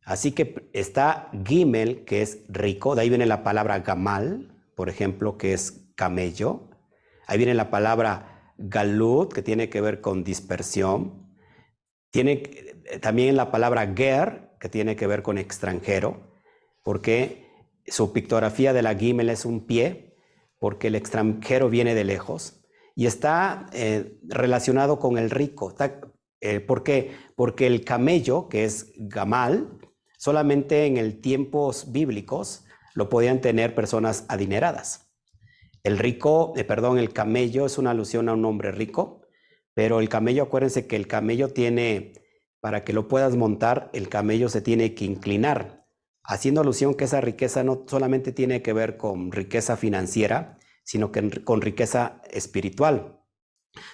Así que está Gimel, que es rico, de ahí viene la palabra Gamal, por ejemplo, que es camello. Ahí viene la palabra Galut, que tiene que ver con dispersión. Tiene también la palabra Ger, que tiene que ver con extranjero, porque su pictografía de la Gimel es un pie, porque el extranjero viene de lejos y está eh, relacionado con el rico. Eh, ¿Por qué? Porque el camello, que es gamal, solamente en el tiempos bíblicos lo podían tener personas adineradas. El rico, eh, perdón, el camello es una alusión a un hombre rico, pero el camello, acuérdense que el camello tiene, para que lo puedas montar, el camello se tiene que inclinar haciendo alusión que esa riqueza no solamente tiene que ver con riqueza financiera, sino que con riqueza espiritual.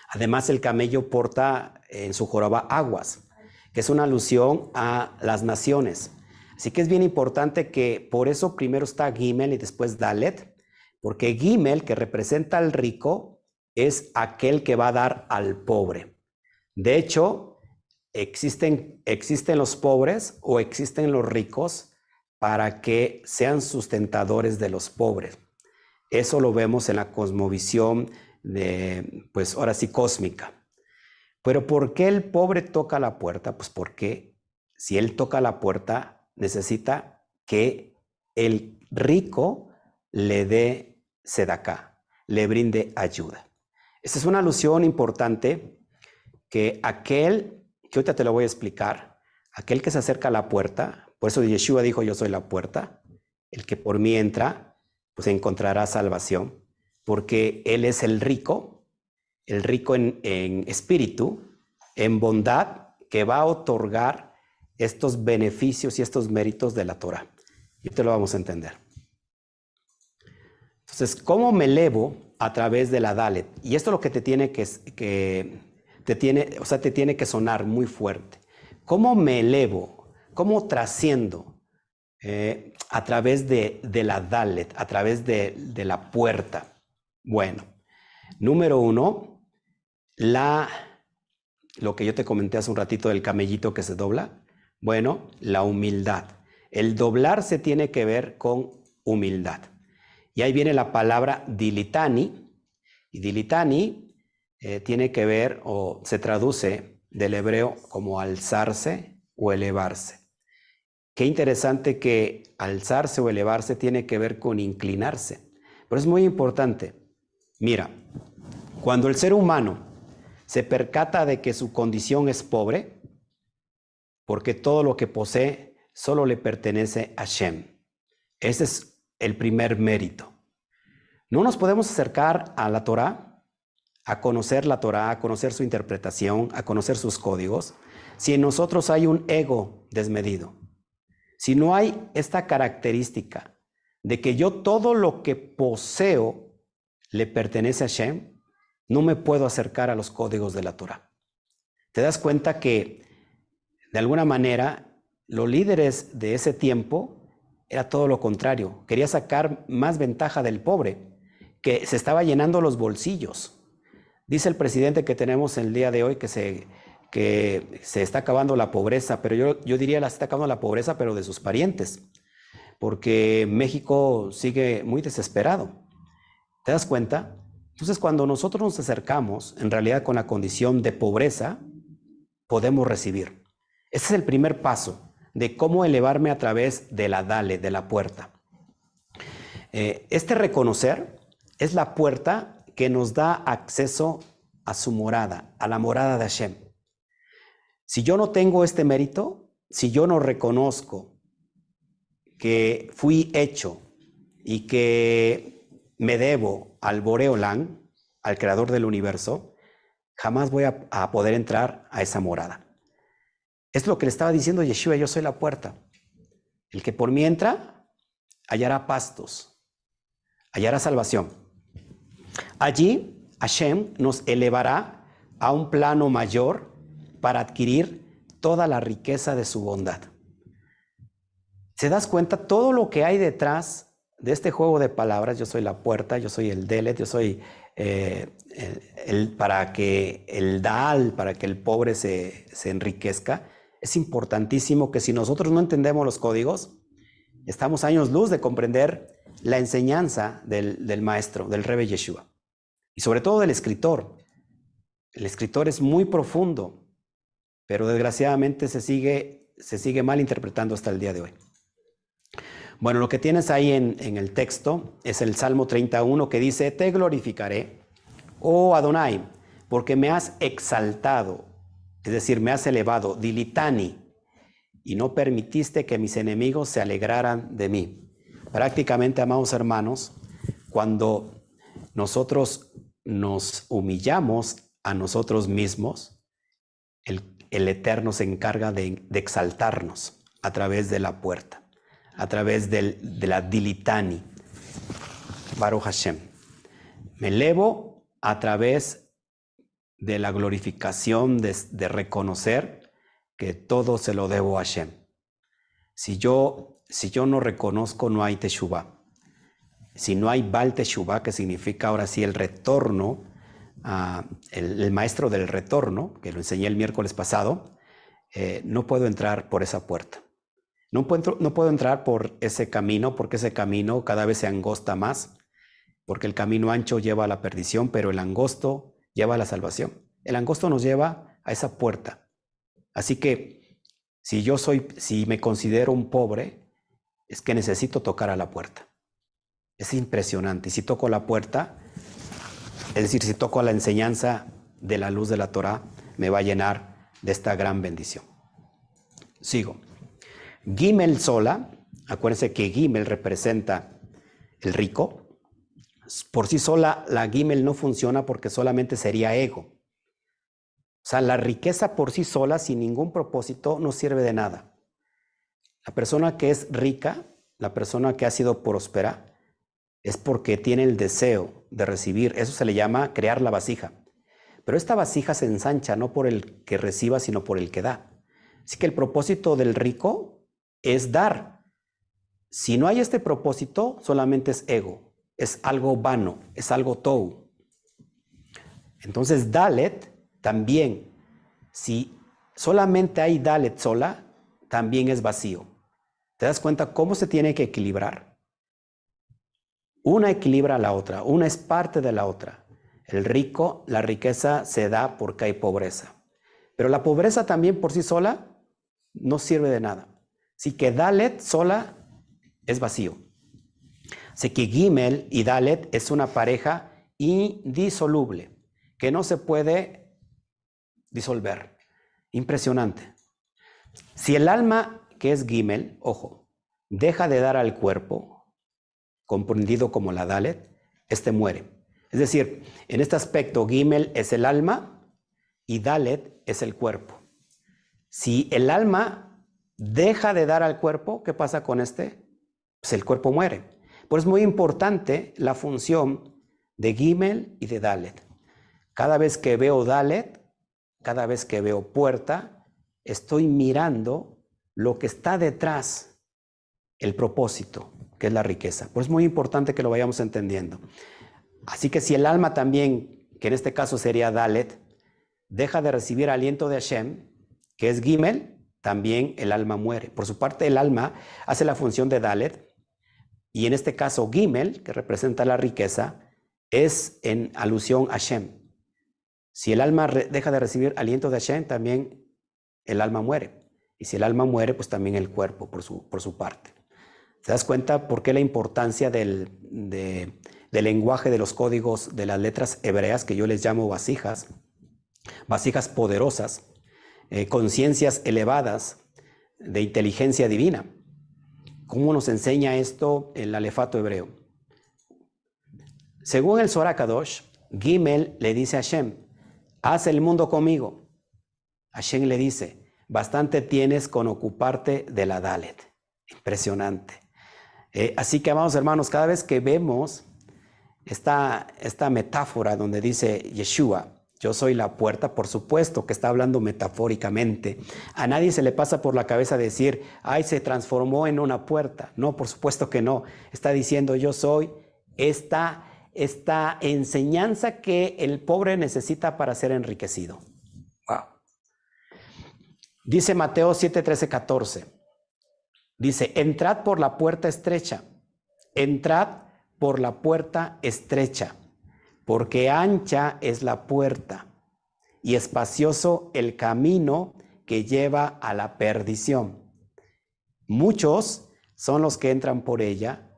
Además, el camello porta en su joroba aguas, que es una alusión a las naciones. Así que es bien importante que por eso primero está Gimel y después Dalet, porque Gimel, que representa al rico, es aquel que va a dar al pobre. De hecho, existen, los pobres o existen los ricos para que sean sustentadores de los pobres. Eso lo vemos en la cosmovisión pues ahora sí, cósmica. Pero ¿por qué el pobre toca la puerta? Pues porque si él toca la puerta, necesita que el rico le dé sedacá, le brinde ayuda. Esta es una alusión importante que aquel, que ahorita te lo voy a explicar, aquel que se acerca a la puerta, por eso Yeshua dijo, yo soy la puerta, el que por mí entra, pues encontrará salvación, porque Él es el rico, el rico en, espíritu, en bondad, que va a otorgar estos beneficios y estos méritos de la Torah. Y te lo vamos a entender. Entonces, ¿cómo me elevo a través de la Dalet? Y esto es lo que te tiene que, te tiene, o sea, te tiene que sonar muy fuerte. ¿Cómo me elevo ¿Cómo trasciendo eh, a través de, la Dalet, a través de, la puerta? Bueno, número uno, la, lo que yo te comenté hace un ratito del camellito que se dobla. Bueno, la humildad. El doblar se tiene que ver con humildad. Y ahí viene la palabra dilitani. Y dilitani eh, tiene que ver o se traduce del hebreo como alzarse o elevarse. Qué interesante que alzarse o elevarse tiene que ver con inclinarse. Pero es muy importante. Mira, cuando el ser humano se percata de que su condición es pobre, porque todo lo que posee solo le pertenece a Shem. Ese es el primer mérito. No nos podemos acercar a la Torah, a conocer la Torah, a conocer su interpretación, a conocer sus códigos, si en nosotros hay un ego desmedido. Si no hay esta característica de que yo todo lo que poseo le pertenece a Shem, no me puedo acercar a los códigos de la Torah. Te das cuenta que, de alguna manera, los líderes de ese tiempo era todo lo contrario. Quería sacar más ventaja del pobre, que se estaba llenando los bolsillos. Dice el presidente que tenemos el día de hoy que se, que se está acabando la pobreza, pero yo, yo diría que se está acabando la pobreza, pero de sus parientes, porque México sigue muy desesperado. ¿Te das cuenta? Entonces, cuando nosotros nos acercamos, en realidad con la condición de pobreza, podemos recibir. Ese es el primer paso de cómo elevarme a través de la dale, de la puerta. Eh, este reconocer es la puerta que nos da acceso a su morada, a la morada de Hashem. Si yo no tengo este mérito, si yo no reconozco que fui hecho y que me debo al Boreolán, al creador del universo, jamás voy a poder entrar a esa morada. Es lo que le estaba diciendo Yeshua, yo soy la puerta. El que por mí entra, hallará pastos, hallará salvación. Allí Hashem nos elevará a un plano mayor para adquirir toda la riqueza de su bondad. ¿Se das cuenta todo lo que hay detrás de este juego de palabras? Yo soy la puerta, yo soy el delet, yo soy eh, el, para que el dal, para que el pobre se, se enriquezca es importantísimo que si nosotros no entendemos los códigos, estamos años luz de comprender la enseñanza del, maestro, del Rebe Yeshua. Y sobre todo del escritor. El escritor es muy profundo, pero desgraciadamente se sigue, se sigue mal interpretando hasta el día de hoy. Bueno, lo que tienes ahí en, en el texto es el Salmo 31 que dice, te glorificaré, oh Adonai, porque me has exaltado, es decir, me has elevado, dilitani, y no permitiste que mis enemigos se alegraran de mí. Prácticamente, amados hermanos, cuando nosotros nos humillamos a nosotros mismos, el, Eterno se encarga de, exaltarnos a través de la puerta, a través de la dilitani. Baruch Hashem. Me elevo a través de la glorificación, de, reconocer que todo se lo debo a Hashem. Si yo, si yo no reconozco, no hay Teshuvah. Si no hay Bal Teshuvah, que significa ahora sí el retorno, el, maestro del retorno, que lo enseñé el miércoles pasado, eh, no puedo entrar por esa puerta. No puedo, no puedo entrar por ese camino, porque ese camino cada vez se angosta más, porque el camino ancho lleva a la perdición, pero el angosto lleva a la salvación. El angosto nos lleva a esa puerta. Así que si yo soy, si me considero un pobre, es que necesito tocar a la puerta. Es impresionante. Y si toco la puerta, es decir, si toco la enseñanza de la luz de la Torah, me va a llenar de esta gran bendición. Sigo. Gimel sola, acuérdense que Gimel representa el rico, por sí sola la Gimel no funciona porque solamente sería ego. O sea, la riqueza por sí sola, sin ningún propósito, no sirve de nada. La persona que es rica, la persona que ha sido próspera, es porque tiene el deseo de recibir. Eso se le llama crear la vasija. Pero esta vasija se ensancha no por el que reciba, sino por el que da. Así que el propósito del rico es dar. Si no hay este propósito, solamente es ego es algo vano, es algo tou. Entonces, Dalet también, si solamente hay Dalet sola, también es vacío. ¿Te das cuenta cómo se tiene que equilibrar? Una equilibra a la otra, una es parte de la otra. El rico, la riqueza se da porque hay pobreza. Pero la pobreza también por sí sola no sirve de nada. Así que Dalet sola es vacío. Sé que Gimel y Dalet es una pareja indisoluble, que no se puede disolver. Impresionante. Si el alma, que es Gimel, ojo, deja de dar al cuerpo, comprendido como la Dalet, este muere. Es decir, en este aspecto, Gimel es el alma y Dalet es el cuerpo. Si el alma deja de dar al cuerpo, ¿qué pasa con este? Pues el cuerpo muere. Pues es muy importante la función de Gimel y de Dalet. Cada vez que veo Dalet, cada vez que veo puerta, estoy mirando lo que está detrás, el propósito, que es la riqueza. Pues es muy importante que lo vayamos entendiendo. Así que si el alma también, que en este caso sería Dalet, deja de recibir aliento de Hashem, que es Gimel, también el alma muere. Por su parte, el alma hace la función de Dalet, y en este caso Gimel, que representa la riqueza, es en alusión a Hashem. Si el alma deja de recibir aliento de Hashem, también el alma muere. Y si el alma muere, pues también el cuerpo por su, por su parte. ¿Te das cuenta por qué la importancia del, del lenguaje de los códigos de las letras hebreas, que yo les llamo vasijas? Vasijas poderosas, eh, conciencias elevadas de inteligencia divina. ¿Cómo nos enseña esto el alefato hebreo? Según el Sorakadosh, Gimel le dice a Hashem, haz el mundo conmigo. Hashem le dice, bastante tienes con ocuparte de la Dalet. Impresionante. Eh, así que, amados hermanos, cada vez que vemos esta, esta metáfora donde dice Yeshua, yo soy la puerta, por supuesto que está hablando metafóricamente. A nadie se le pasa por la cabeza decir, ay, se transformó en una puerta. No, por supuesto que no. Está diciendo, yo soy esta esta enseñanza que el pobre necesita para ser enriquecido. Wow. Dice Mateo 7, 13, 14. Dice, entrad por la puerta estrecha, entrad por la puerta estrecha, porque ancha es la puerta y espacioso el camino que lleva a la perdición. Muchos son los que entran por ella,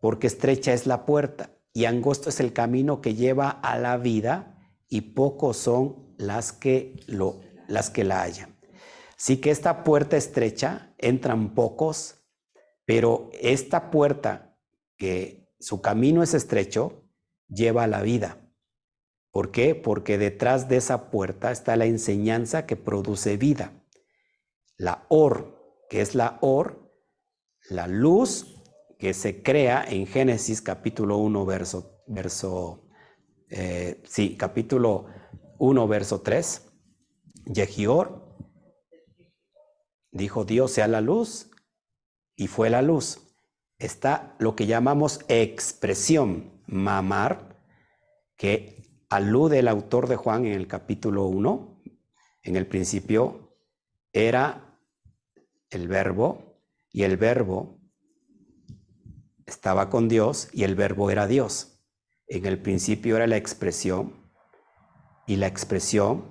porque estrecha es la puerta y angosto es el camino que lleva a la vida y pocos son las que, lo, las que la hallan. Así que esta puerta estrecha entran pocos, pero esta puerta que su camino es estrecho lleva la vida. ¿Por qué? Porque detrás de esa puerta está la enseñanza que produce vida. La or, que es la or, la luz que se crea en Génesis capítulo 1, verso, verso eh, sí, capítulo 1, verso 3. Yehior dijo Dios sea la luz y fue la luz. Está lo que llamamos expresión, mamar, que alude el autor de Juan en el capítulo 1. En el principio era el verbo y el verbo estaba con Dios y el verbo era Dios. En el principio era la expresión y la expresión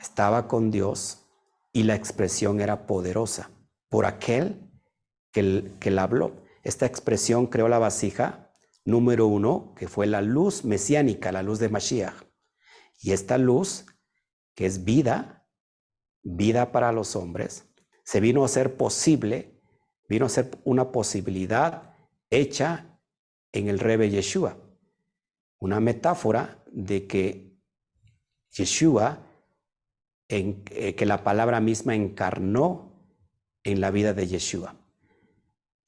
estaba con Dios y la expresión era poderosa por aquel que, que la habló. Esta expresión creó la vasija número uno, que fue la luz mesiánica, la luz de Mashiach. Y esta luz, que es vida, vida para los hombres, se vino a ser posible, vino a ser una posibilidad hecha en el Rebe Yeshua. Una metáfora de que Yeshua, eh, que la palabra misma encarnó en la vida de Yeshua.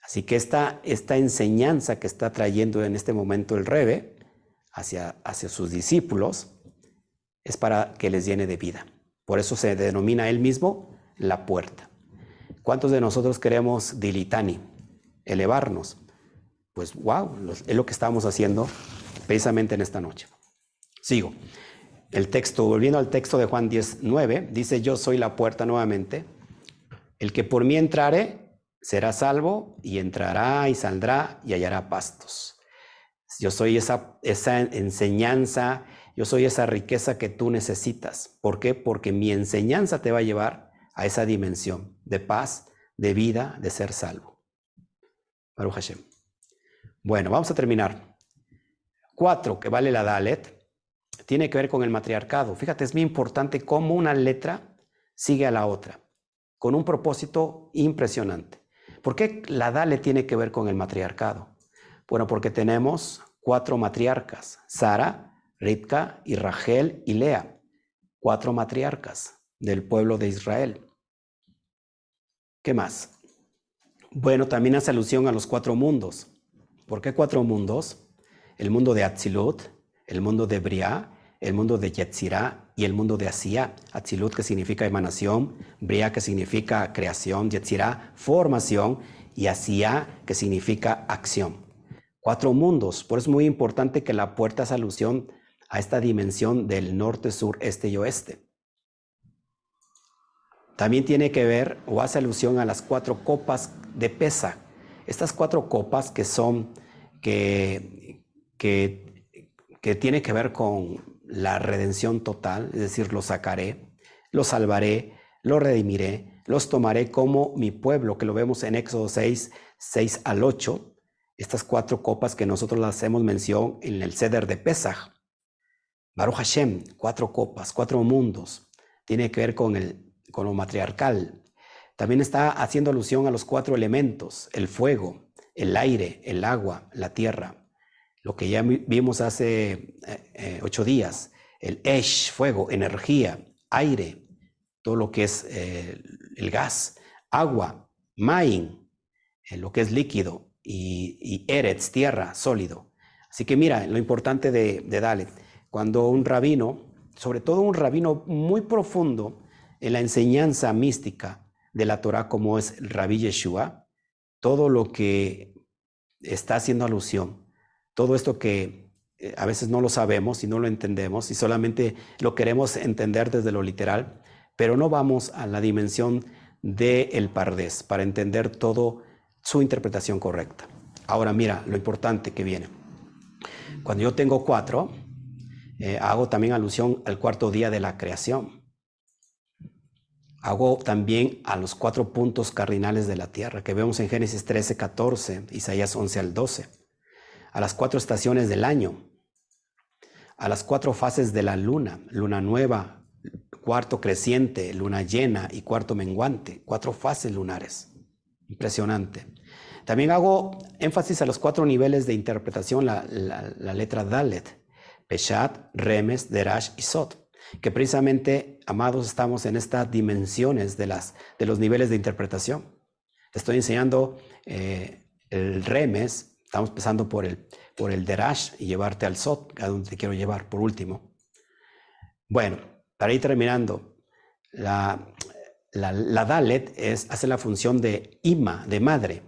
Así que esta, esta enseñanza que está trayendo en este momento el Rebe hacia, hacia sus discípulos es para que les llene de vida. Por eso se denomina él mismo la puerta. ¿Cuántos de nosotros queremos dilitani, elevarnos? pues wow, es lo que estamos haciendo precisamente en esta noche. Sigo. El texto, volviendo al texto de Juan 19, dice, yo soy la puerta nuevamente. El que por mí entrare será salvo y entrará y saldrá y hallará pastos. Yo soy esa, enseñanza, yo soy esa riqueza que tú necesitas. ¿Por qué? Porque mi enseñanza te va a llevar a esa dimensión de paz, de vida, de ser salvo. Baruch Hashem. Bueno, vamos a terminar. Cuatro, que vale la Dalet, tiene que ver con el matriarcado. Fíjate, es muy importante cómo una letra sigue a la otra, con un propósito impresionante. ¿Por qué la Dalet tiene que ver con el matriarcado? Bueno, porque tenemos cuatro matriarcas, Sara, Ritka y Rachel y Lea, cuatro matriarcas del pueblo de Israel. ¿Qué más? Bueno, también hace alusión a los cuatro mundos. ¿Por qué cuatro mundos? El mundo de Atzilut, el mundo de Briah, el mundo de Yetzirah y el mundo de Asía. Atzilut, que significa emanación, Bria, que significa creación, Yetzirah, formación, y Asía, que significa acción. Cuatro mundos, por eso es muy importante que la puerta hace alusión a esta dimensión del norte, sur, este y oeste. También tiene que ver o hace alusión a las cuatro copas de pesa. Estas cuatro copas que son, que, que, que tiene que ver con la redención total, es decir, los sacaré, los salvaré, los redimiré, los tomaré como mi pueblo, que lo vemos en Éxodo 6, 6 al 8, estas cuatro copas que nosotros hacemos mención en el ceder de Pesach. Baruch Hashem, cuatro copas, cuatro mundos, tiene que ver con, el, con lo matriarcal. También está haciendo alusión a los cuatro elementos, el fuego, el aire, el agua, la tierra lo que ya vimos hace eh, eh, ocho días, el Esh, fuego, energía, aire, todo lo que es eh, el gas, agua, main, lo que es líquido, y, eretz, tierra, sólido. Así que mira, lo importante de, de cuando un rabino, sobre todo un rabino muy profundo en la enseñanza mística de la Torah como es el rabí Yeshua, todo lo que está haciendo alusión todo esto que eh, a veces no lo sabemos y no lo entendemos y solamente lo queremos entender desde lo literal, pero no vamos a la dimensión del el pardés para entender todo su interpretación correcta. Ahora mira lo importante que viene. Cuando yo tengo cuatro, eh, hago también alusión al cuarto día de la creación. Hago también a los cuatro puntos cardinales de la tierra que vemos en Génesis 13, 14, Isaías 11 al 12 a las cuatro estaciones del año, a las cuatro fases de la luna, luna nueva, cuarto creciente, luna llena y cuarto menguante, cuatro fases lunares. Impresionante. También hago énfasis a los cuatro niveles de interpretación, la, letra Dalet, Peshat, Remes, Derash y Sot, que precisamente, amados, estamos en estas dimensiones de, las, de los niveles de interpretación. Te estoy enseñando eh, el Remes, Estamos empezando por el, por el Derash y llevarte al Sot, a donde te quiero llevar por último. Bueno, para ir terminando, la, la, Dalet es, hace la función de Ima, de madre,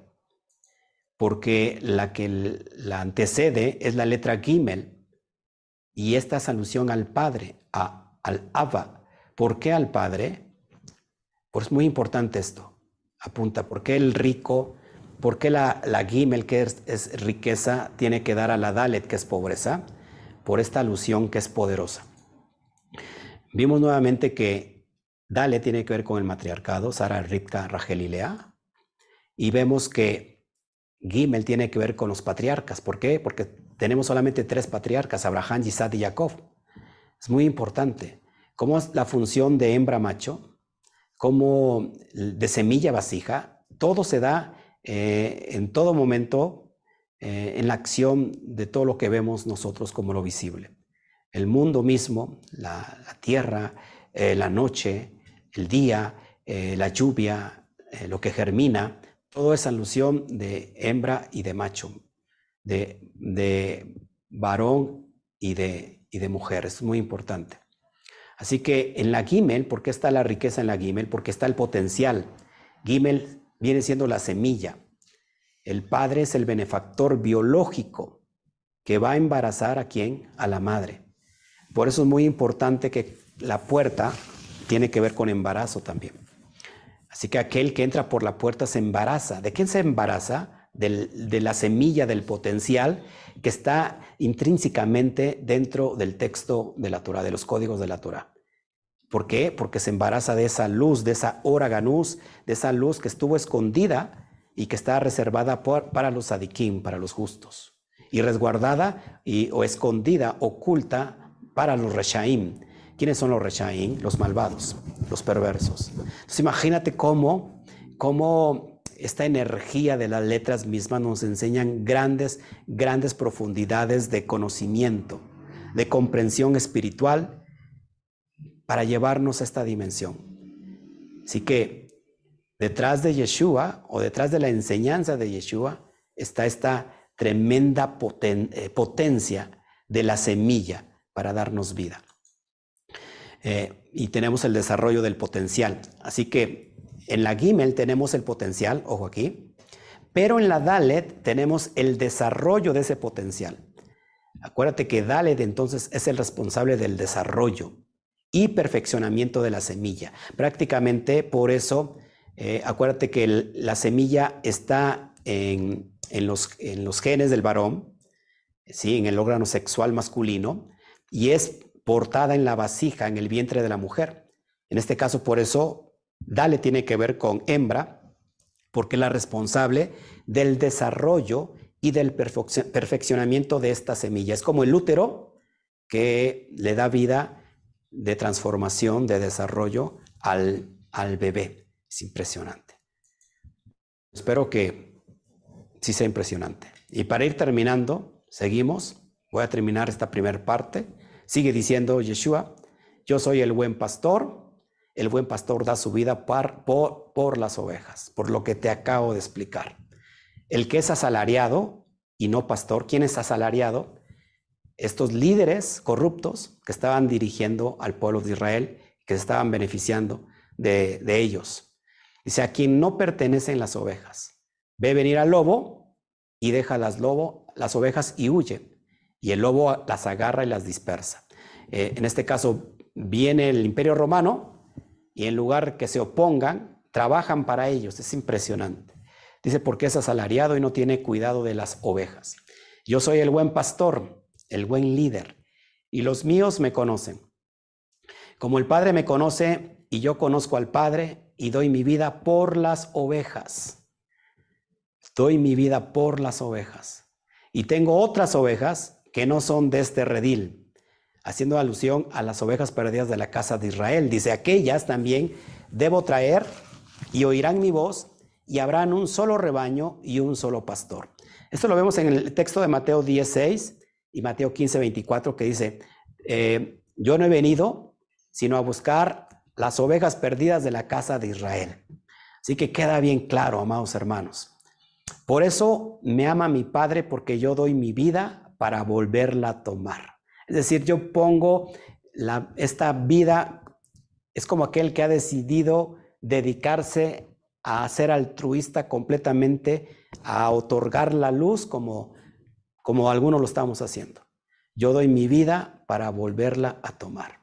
porque la que la antecede es la letra Gimel, y esta es alusión al padre, a, al Abba. ¿Por qué al padre? Pues es muy importante esto. Apunta, ¿por qué el rico ¿Por qué la, la Gimel, que es, riqueza, tiene que dar a la Dalet, que es pobreza? Por esta alusión que es poderosa. Vimos nuevamente que Dalet tiene que ver con el matriarcado, Sara, Ripka, Rachel y Lea. Y vemos que Gimel tiene que ver con los patriarcas. ¿Por qué? Porque tenemos solamente tres patriarcas, Abraham, Isaac y Jacob. Es muy importante. ¿Cómo es la función de hembra macho? ¿Cómo de semilla vasija? Todo se da eh, en todo momento eh, en la acción de todo lo que vemos nosotros como lo visible. El mundo mismo, la, tierra, eh, la noche, el día, la lluvia, lo que germina, todo es alusión de hembra y de macho, de, varón y de, y de mujer. Es muy importante. Así que en la Gimel, ¿por qué está la riqueza en la Gimel? Porque está el potencial. Gimel viene siendo la semilla. El padre es el benefactor biológico que va a embarazar a quién? A la madre. Por eso es muy importante que la puerta tiene que ver con embarazo también. Así que aquel que entra por la puerta se embaraza. ¿De quién se embaraza? de la semilla del potencial que está intrínsecamente dentro del texto de la Torah, de los códigos de la Torah. ¿Por qué? Porque se embaraza de esa luz, de esa hora ganús, de esa luz que estuvo escondida y que está reservada para los adikim, para los justos, y resguardada y, o escondida, oculta para los reshaim. ¿Quiénes son los reshaim? Los malvados, los perversos. Entonces imagínate cómo, cómo esta energía de las letras mismas nos enseñan grandes, grandes profundidades de conocimiento, de comprensión espiritual para llevarnos a esta dimensión. Así que detrás de Yeshua o detrás de la enseñanza de Yeshua está esta tremenda eh, potencia de la semilla para darnos vida. Eh, y tenemos el desarrollo del potencial. Así que en la Gimel tenemos el potencial, ojo aquí, pero en la Dalet tenemos el desarrollo de ese potencial. Acuérdate que Dalet entonces es el responsable del desarrollo y perfeccionamiento de la semilla. Prácticamente por eso, eh, acuérdate que la semilla está en, los, en, los, genes del varón, ¿sí? en el órgano sexual masculino, y es portada en la vasija, en el vientre de la mujer. En este caso, por eso, Dale tiene que ver con hembra, porque es la responsable del desarrollo y del perfeccionamiento de esta semilla. Es como el útero que le da vida de transformación, de desarrollo al, al bebé. Es impresionante. Espero que sí sea impresionante. Y para ir terminando, seguimos. Voy a terminar esta primera parte. Sigue diciendo Yeshua, yo soy el buen pastor, el buen pastor da su vida por, por, las ovejas, por lo que te acabo de explicar. El que es asalariado y no pastor, ¿quién es asalariado? Estos líderes corruptos que estaban dirigiendo al pueblo de Israel, que se estaban beneficiando de, ellos. Dice, a quien no pertenecen las ovejas. Ve venir al lobo y deja las, lobo, las ovejas y huye y el lobo las agarra y las dispersa. Eh, en este caso viene el imperio romano y en lugar que se opongan, trabajan para ellos. Es impresionante. Dice, porque es asalariado y no tiene cuidado de las ovejas. Yo soy el buen pastor, el buen líder, y los míos me conocen. Como el Padre me conoce y yo conozco al Padre y doy mi vida por las ovejas. Doy mi vida por las ovejas. Y tengo otras ovejas que no son de este redil, haciendo alusión a las ovejas perdidas de la casa de Israel. Dice, aquellas también debo traer y oirán mi voz y habrán un solo rebaño y un solo pastor. Esto lo vemos en el texto de Mateo 16 y Mateo 15, 24, que dice, eh, yo no he venido sino a buscar las ovejas perdidas de la casa de Israel. Así que queda bien claro, amados hermanos. Por eso me ama mi Padre, porque yo doy mi vida para volverla a tomar. Es decir, yo pongo esta vida, es como aquel que ha decidido dedicarse a ser altruista completamente, a otorgar la luz como, como algunos lo estamos haciendo. Yo doy mi vida para volverla a tomar.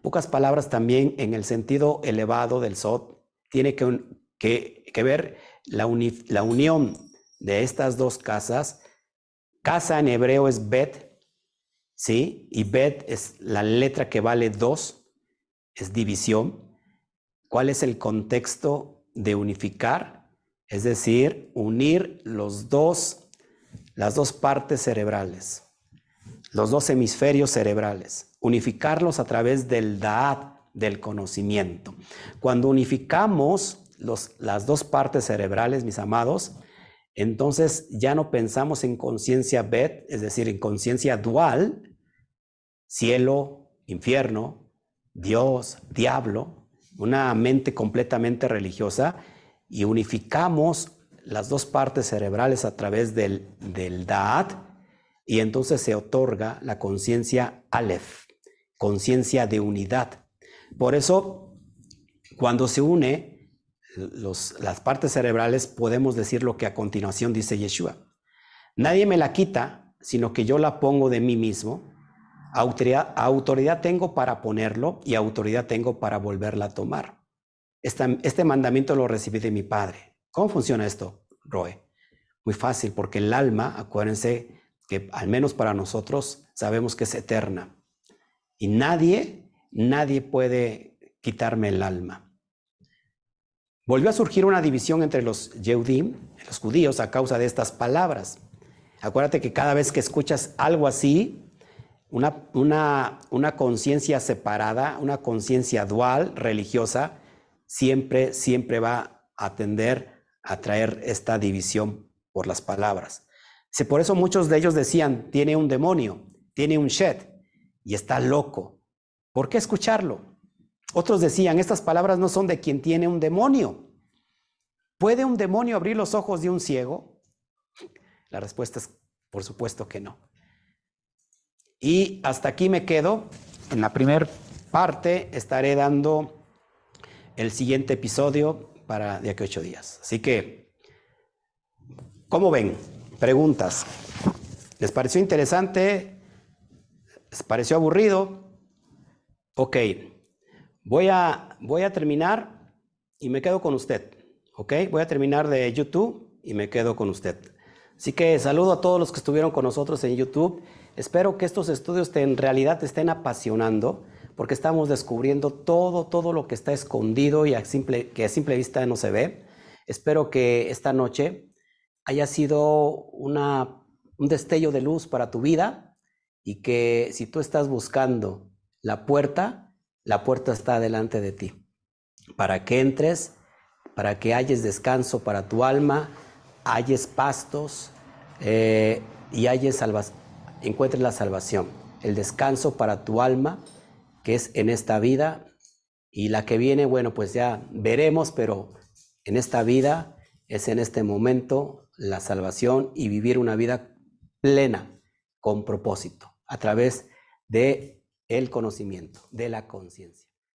Pocas palabras también en el sentido elevado del SOT tiene que, ver la, la unión de estas dos casas Casa en hebreo es bet, ¿sí? Y bet es la letra que vale dos, es división. ¿Cuál es el contexto de unificar? Es decir, unir los dos, las dos partes cerebrales, los dos hemisferios cerebrales, unificarlos a través del Da'at, del conocimiento. Cuando unificamos los, las dos partes cerebrales, mis amados, entonces ya no pensamos en conciencia bet, es decir, en conciencia dual, cielo, infierno, Dios, diablo, una mente completamente religiosa, y unificamos las dos partes cerebrales a través del, Da'at, y entonces se otorga la conciencia Aleph, conciencia de unidad. Por eso, cuando se une las partes cerebrales, podemos decir lo que a continuación dice Yeshua. Nadie me la quita, sino que yo la pongo de mí mismo. Autoridad, autoridad tengo para ponerlo y autoridad tengo para volverla a tomar. este mandamiento lo recibí de mi Padre. ¿Cómo funciona esto, Roe? Muy fácil, porque el alma, acuérdense que al menos para nosotros sabemos que es eterna. Y nadie, nadie puede quitarme el alma. Volvió a surgir una división entre los Yehudim, los judíos, a causa de estas palabras. Acuérdate que cada vez que escuchas algo así, una, una, conciencia separada, una conciencia dual, religiosa, siempre, siempre va a tender a traer esta división por las palabras. Por eso muchos de ellos decían, tiene un demonio, tiene un shed y está loco. ¿Por qué escucharlo? Otros decían, estas palabras no son de quien tiene un demonio. ¿Puede un demonio abrir los ojos de un ciego? La respuesta es, por supuesto que no. Y hasta aquí me quedo en la primera parte estaré dando el siguiente episodio para de aquí a ocho días. Así que, ¿cómo ven? Preguntas. ¿Les pareció interesante? ¿Les pareció aburrido? Ok, voy a, voy a terminar y me quedo con usted. Ok, voy a terminar de YouTube y me quedo con usted. Así que saludo a todos los que estuvieron con nosotros en YouTube. Espero que estos estudios te, en realidad te estén apasionando porque estamos descubriendo todo, todo lo que está escondido y que a simple vista no se ve. Espero que esta noche haya sido un destello de luz para tu vida y que si tú estás buscando la puerta, la puerta está delante de ti. Para que entres, para que hayas descanso para tu alma, halles pastos eh, y halles encuentres la salvación, el descanso para tu alma, que es en esta vida, y la que viene, bueno, pues ya veremos, pero en esta vida es en este momento la salvación y vivir una vida plena, con propósito, a través de el conocimiento, de la conciencia.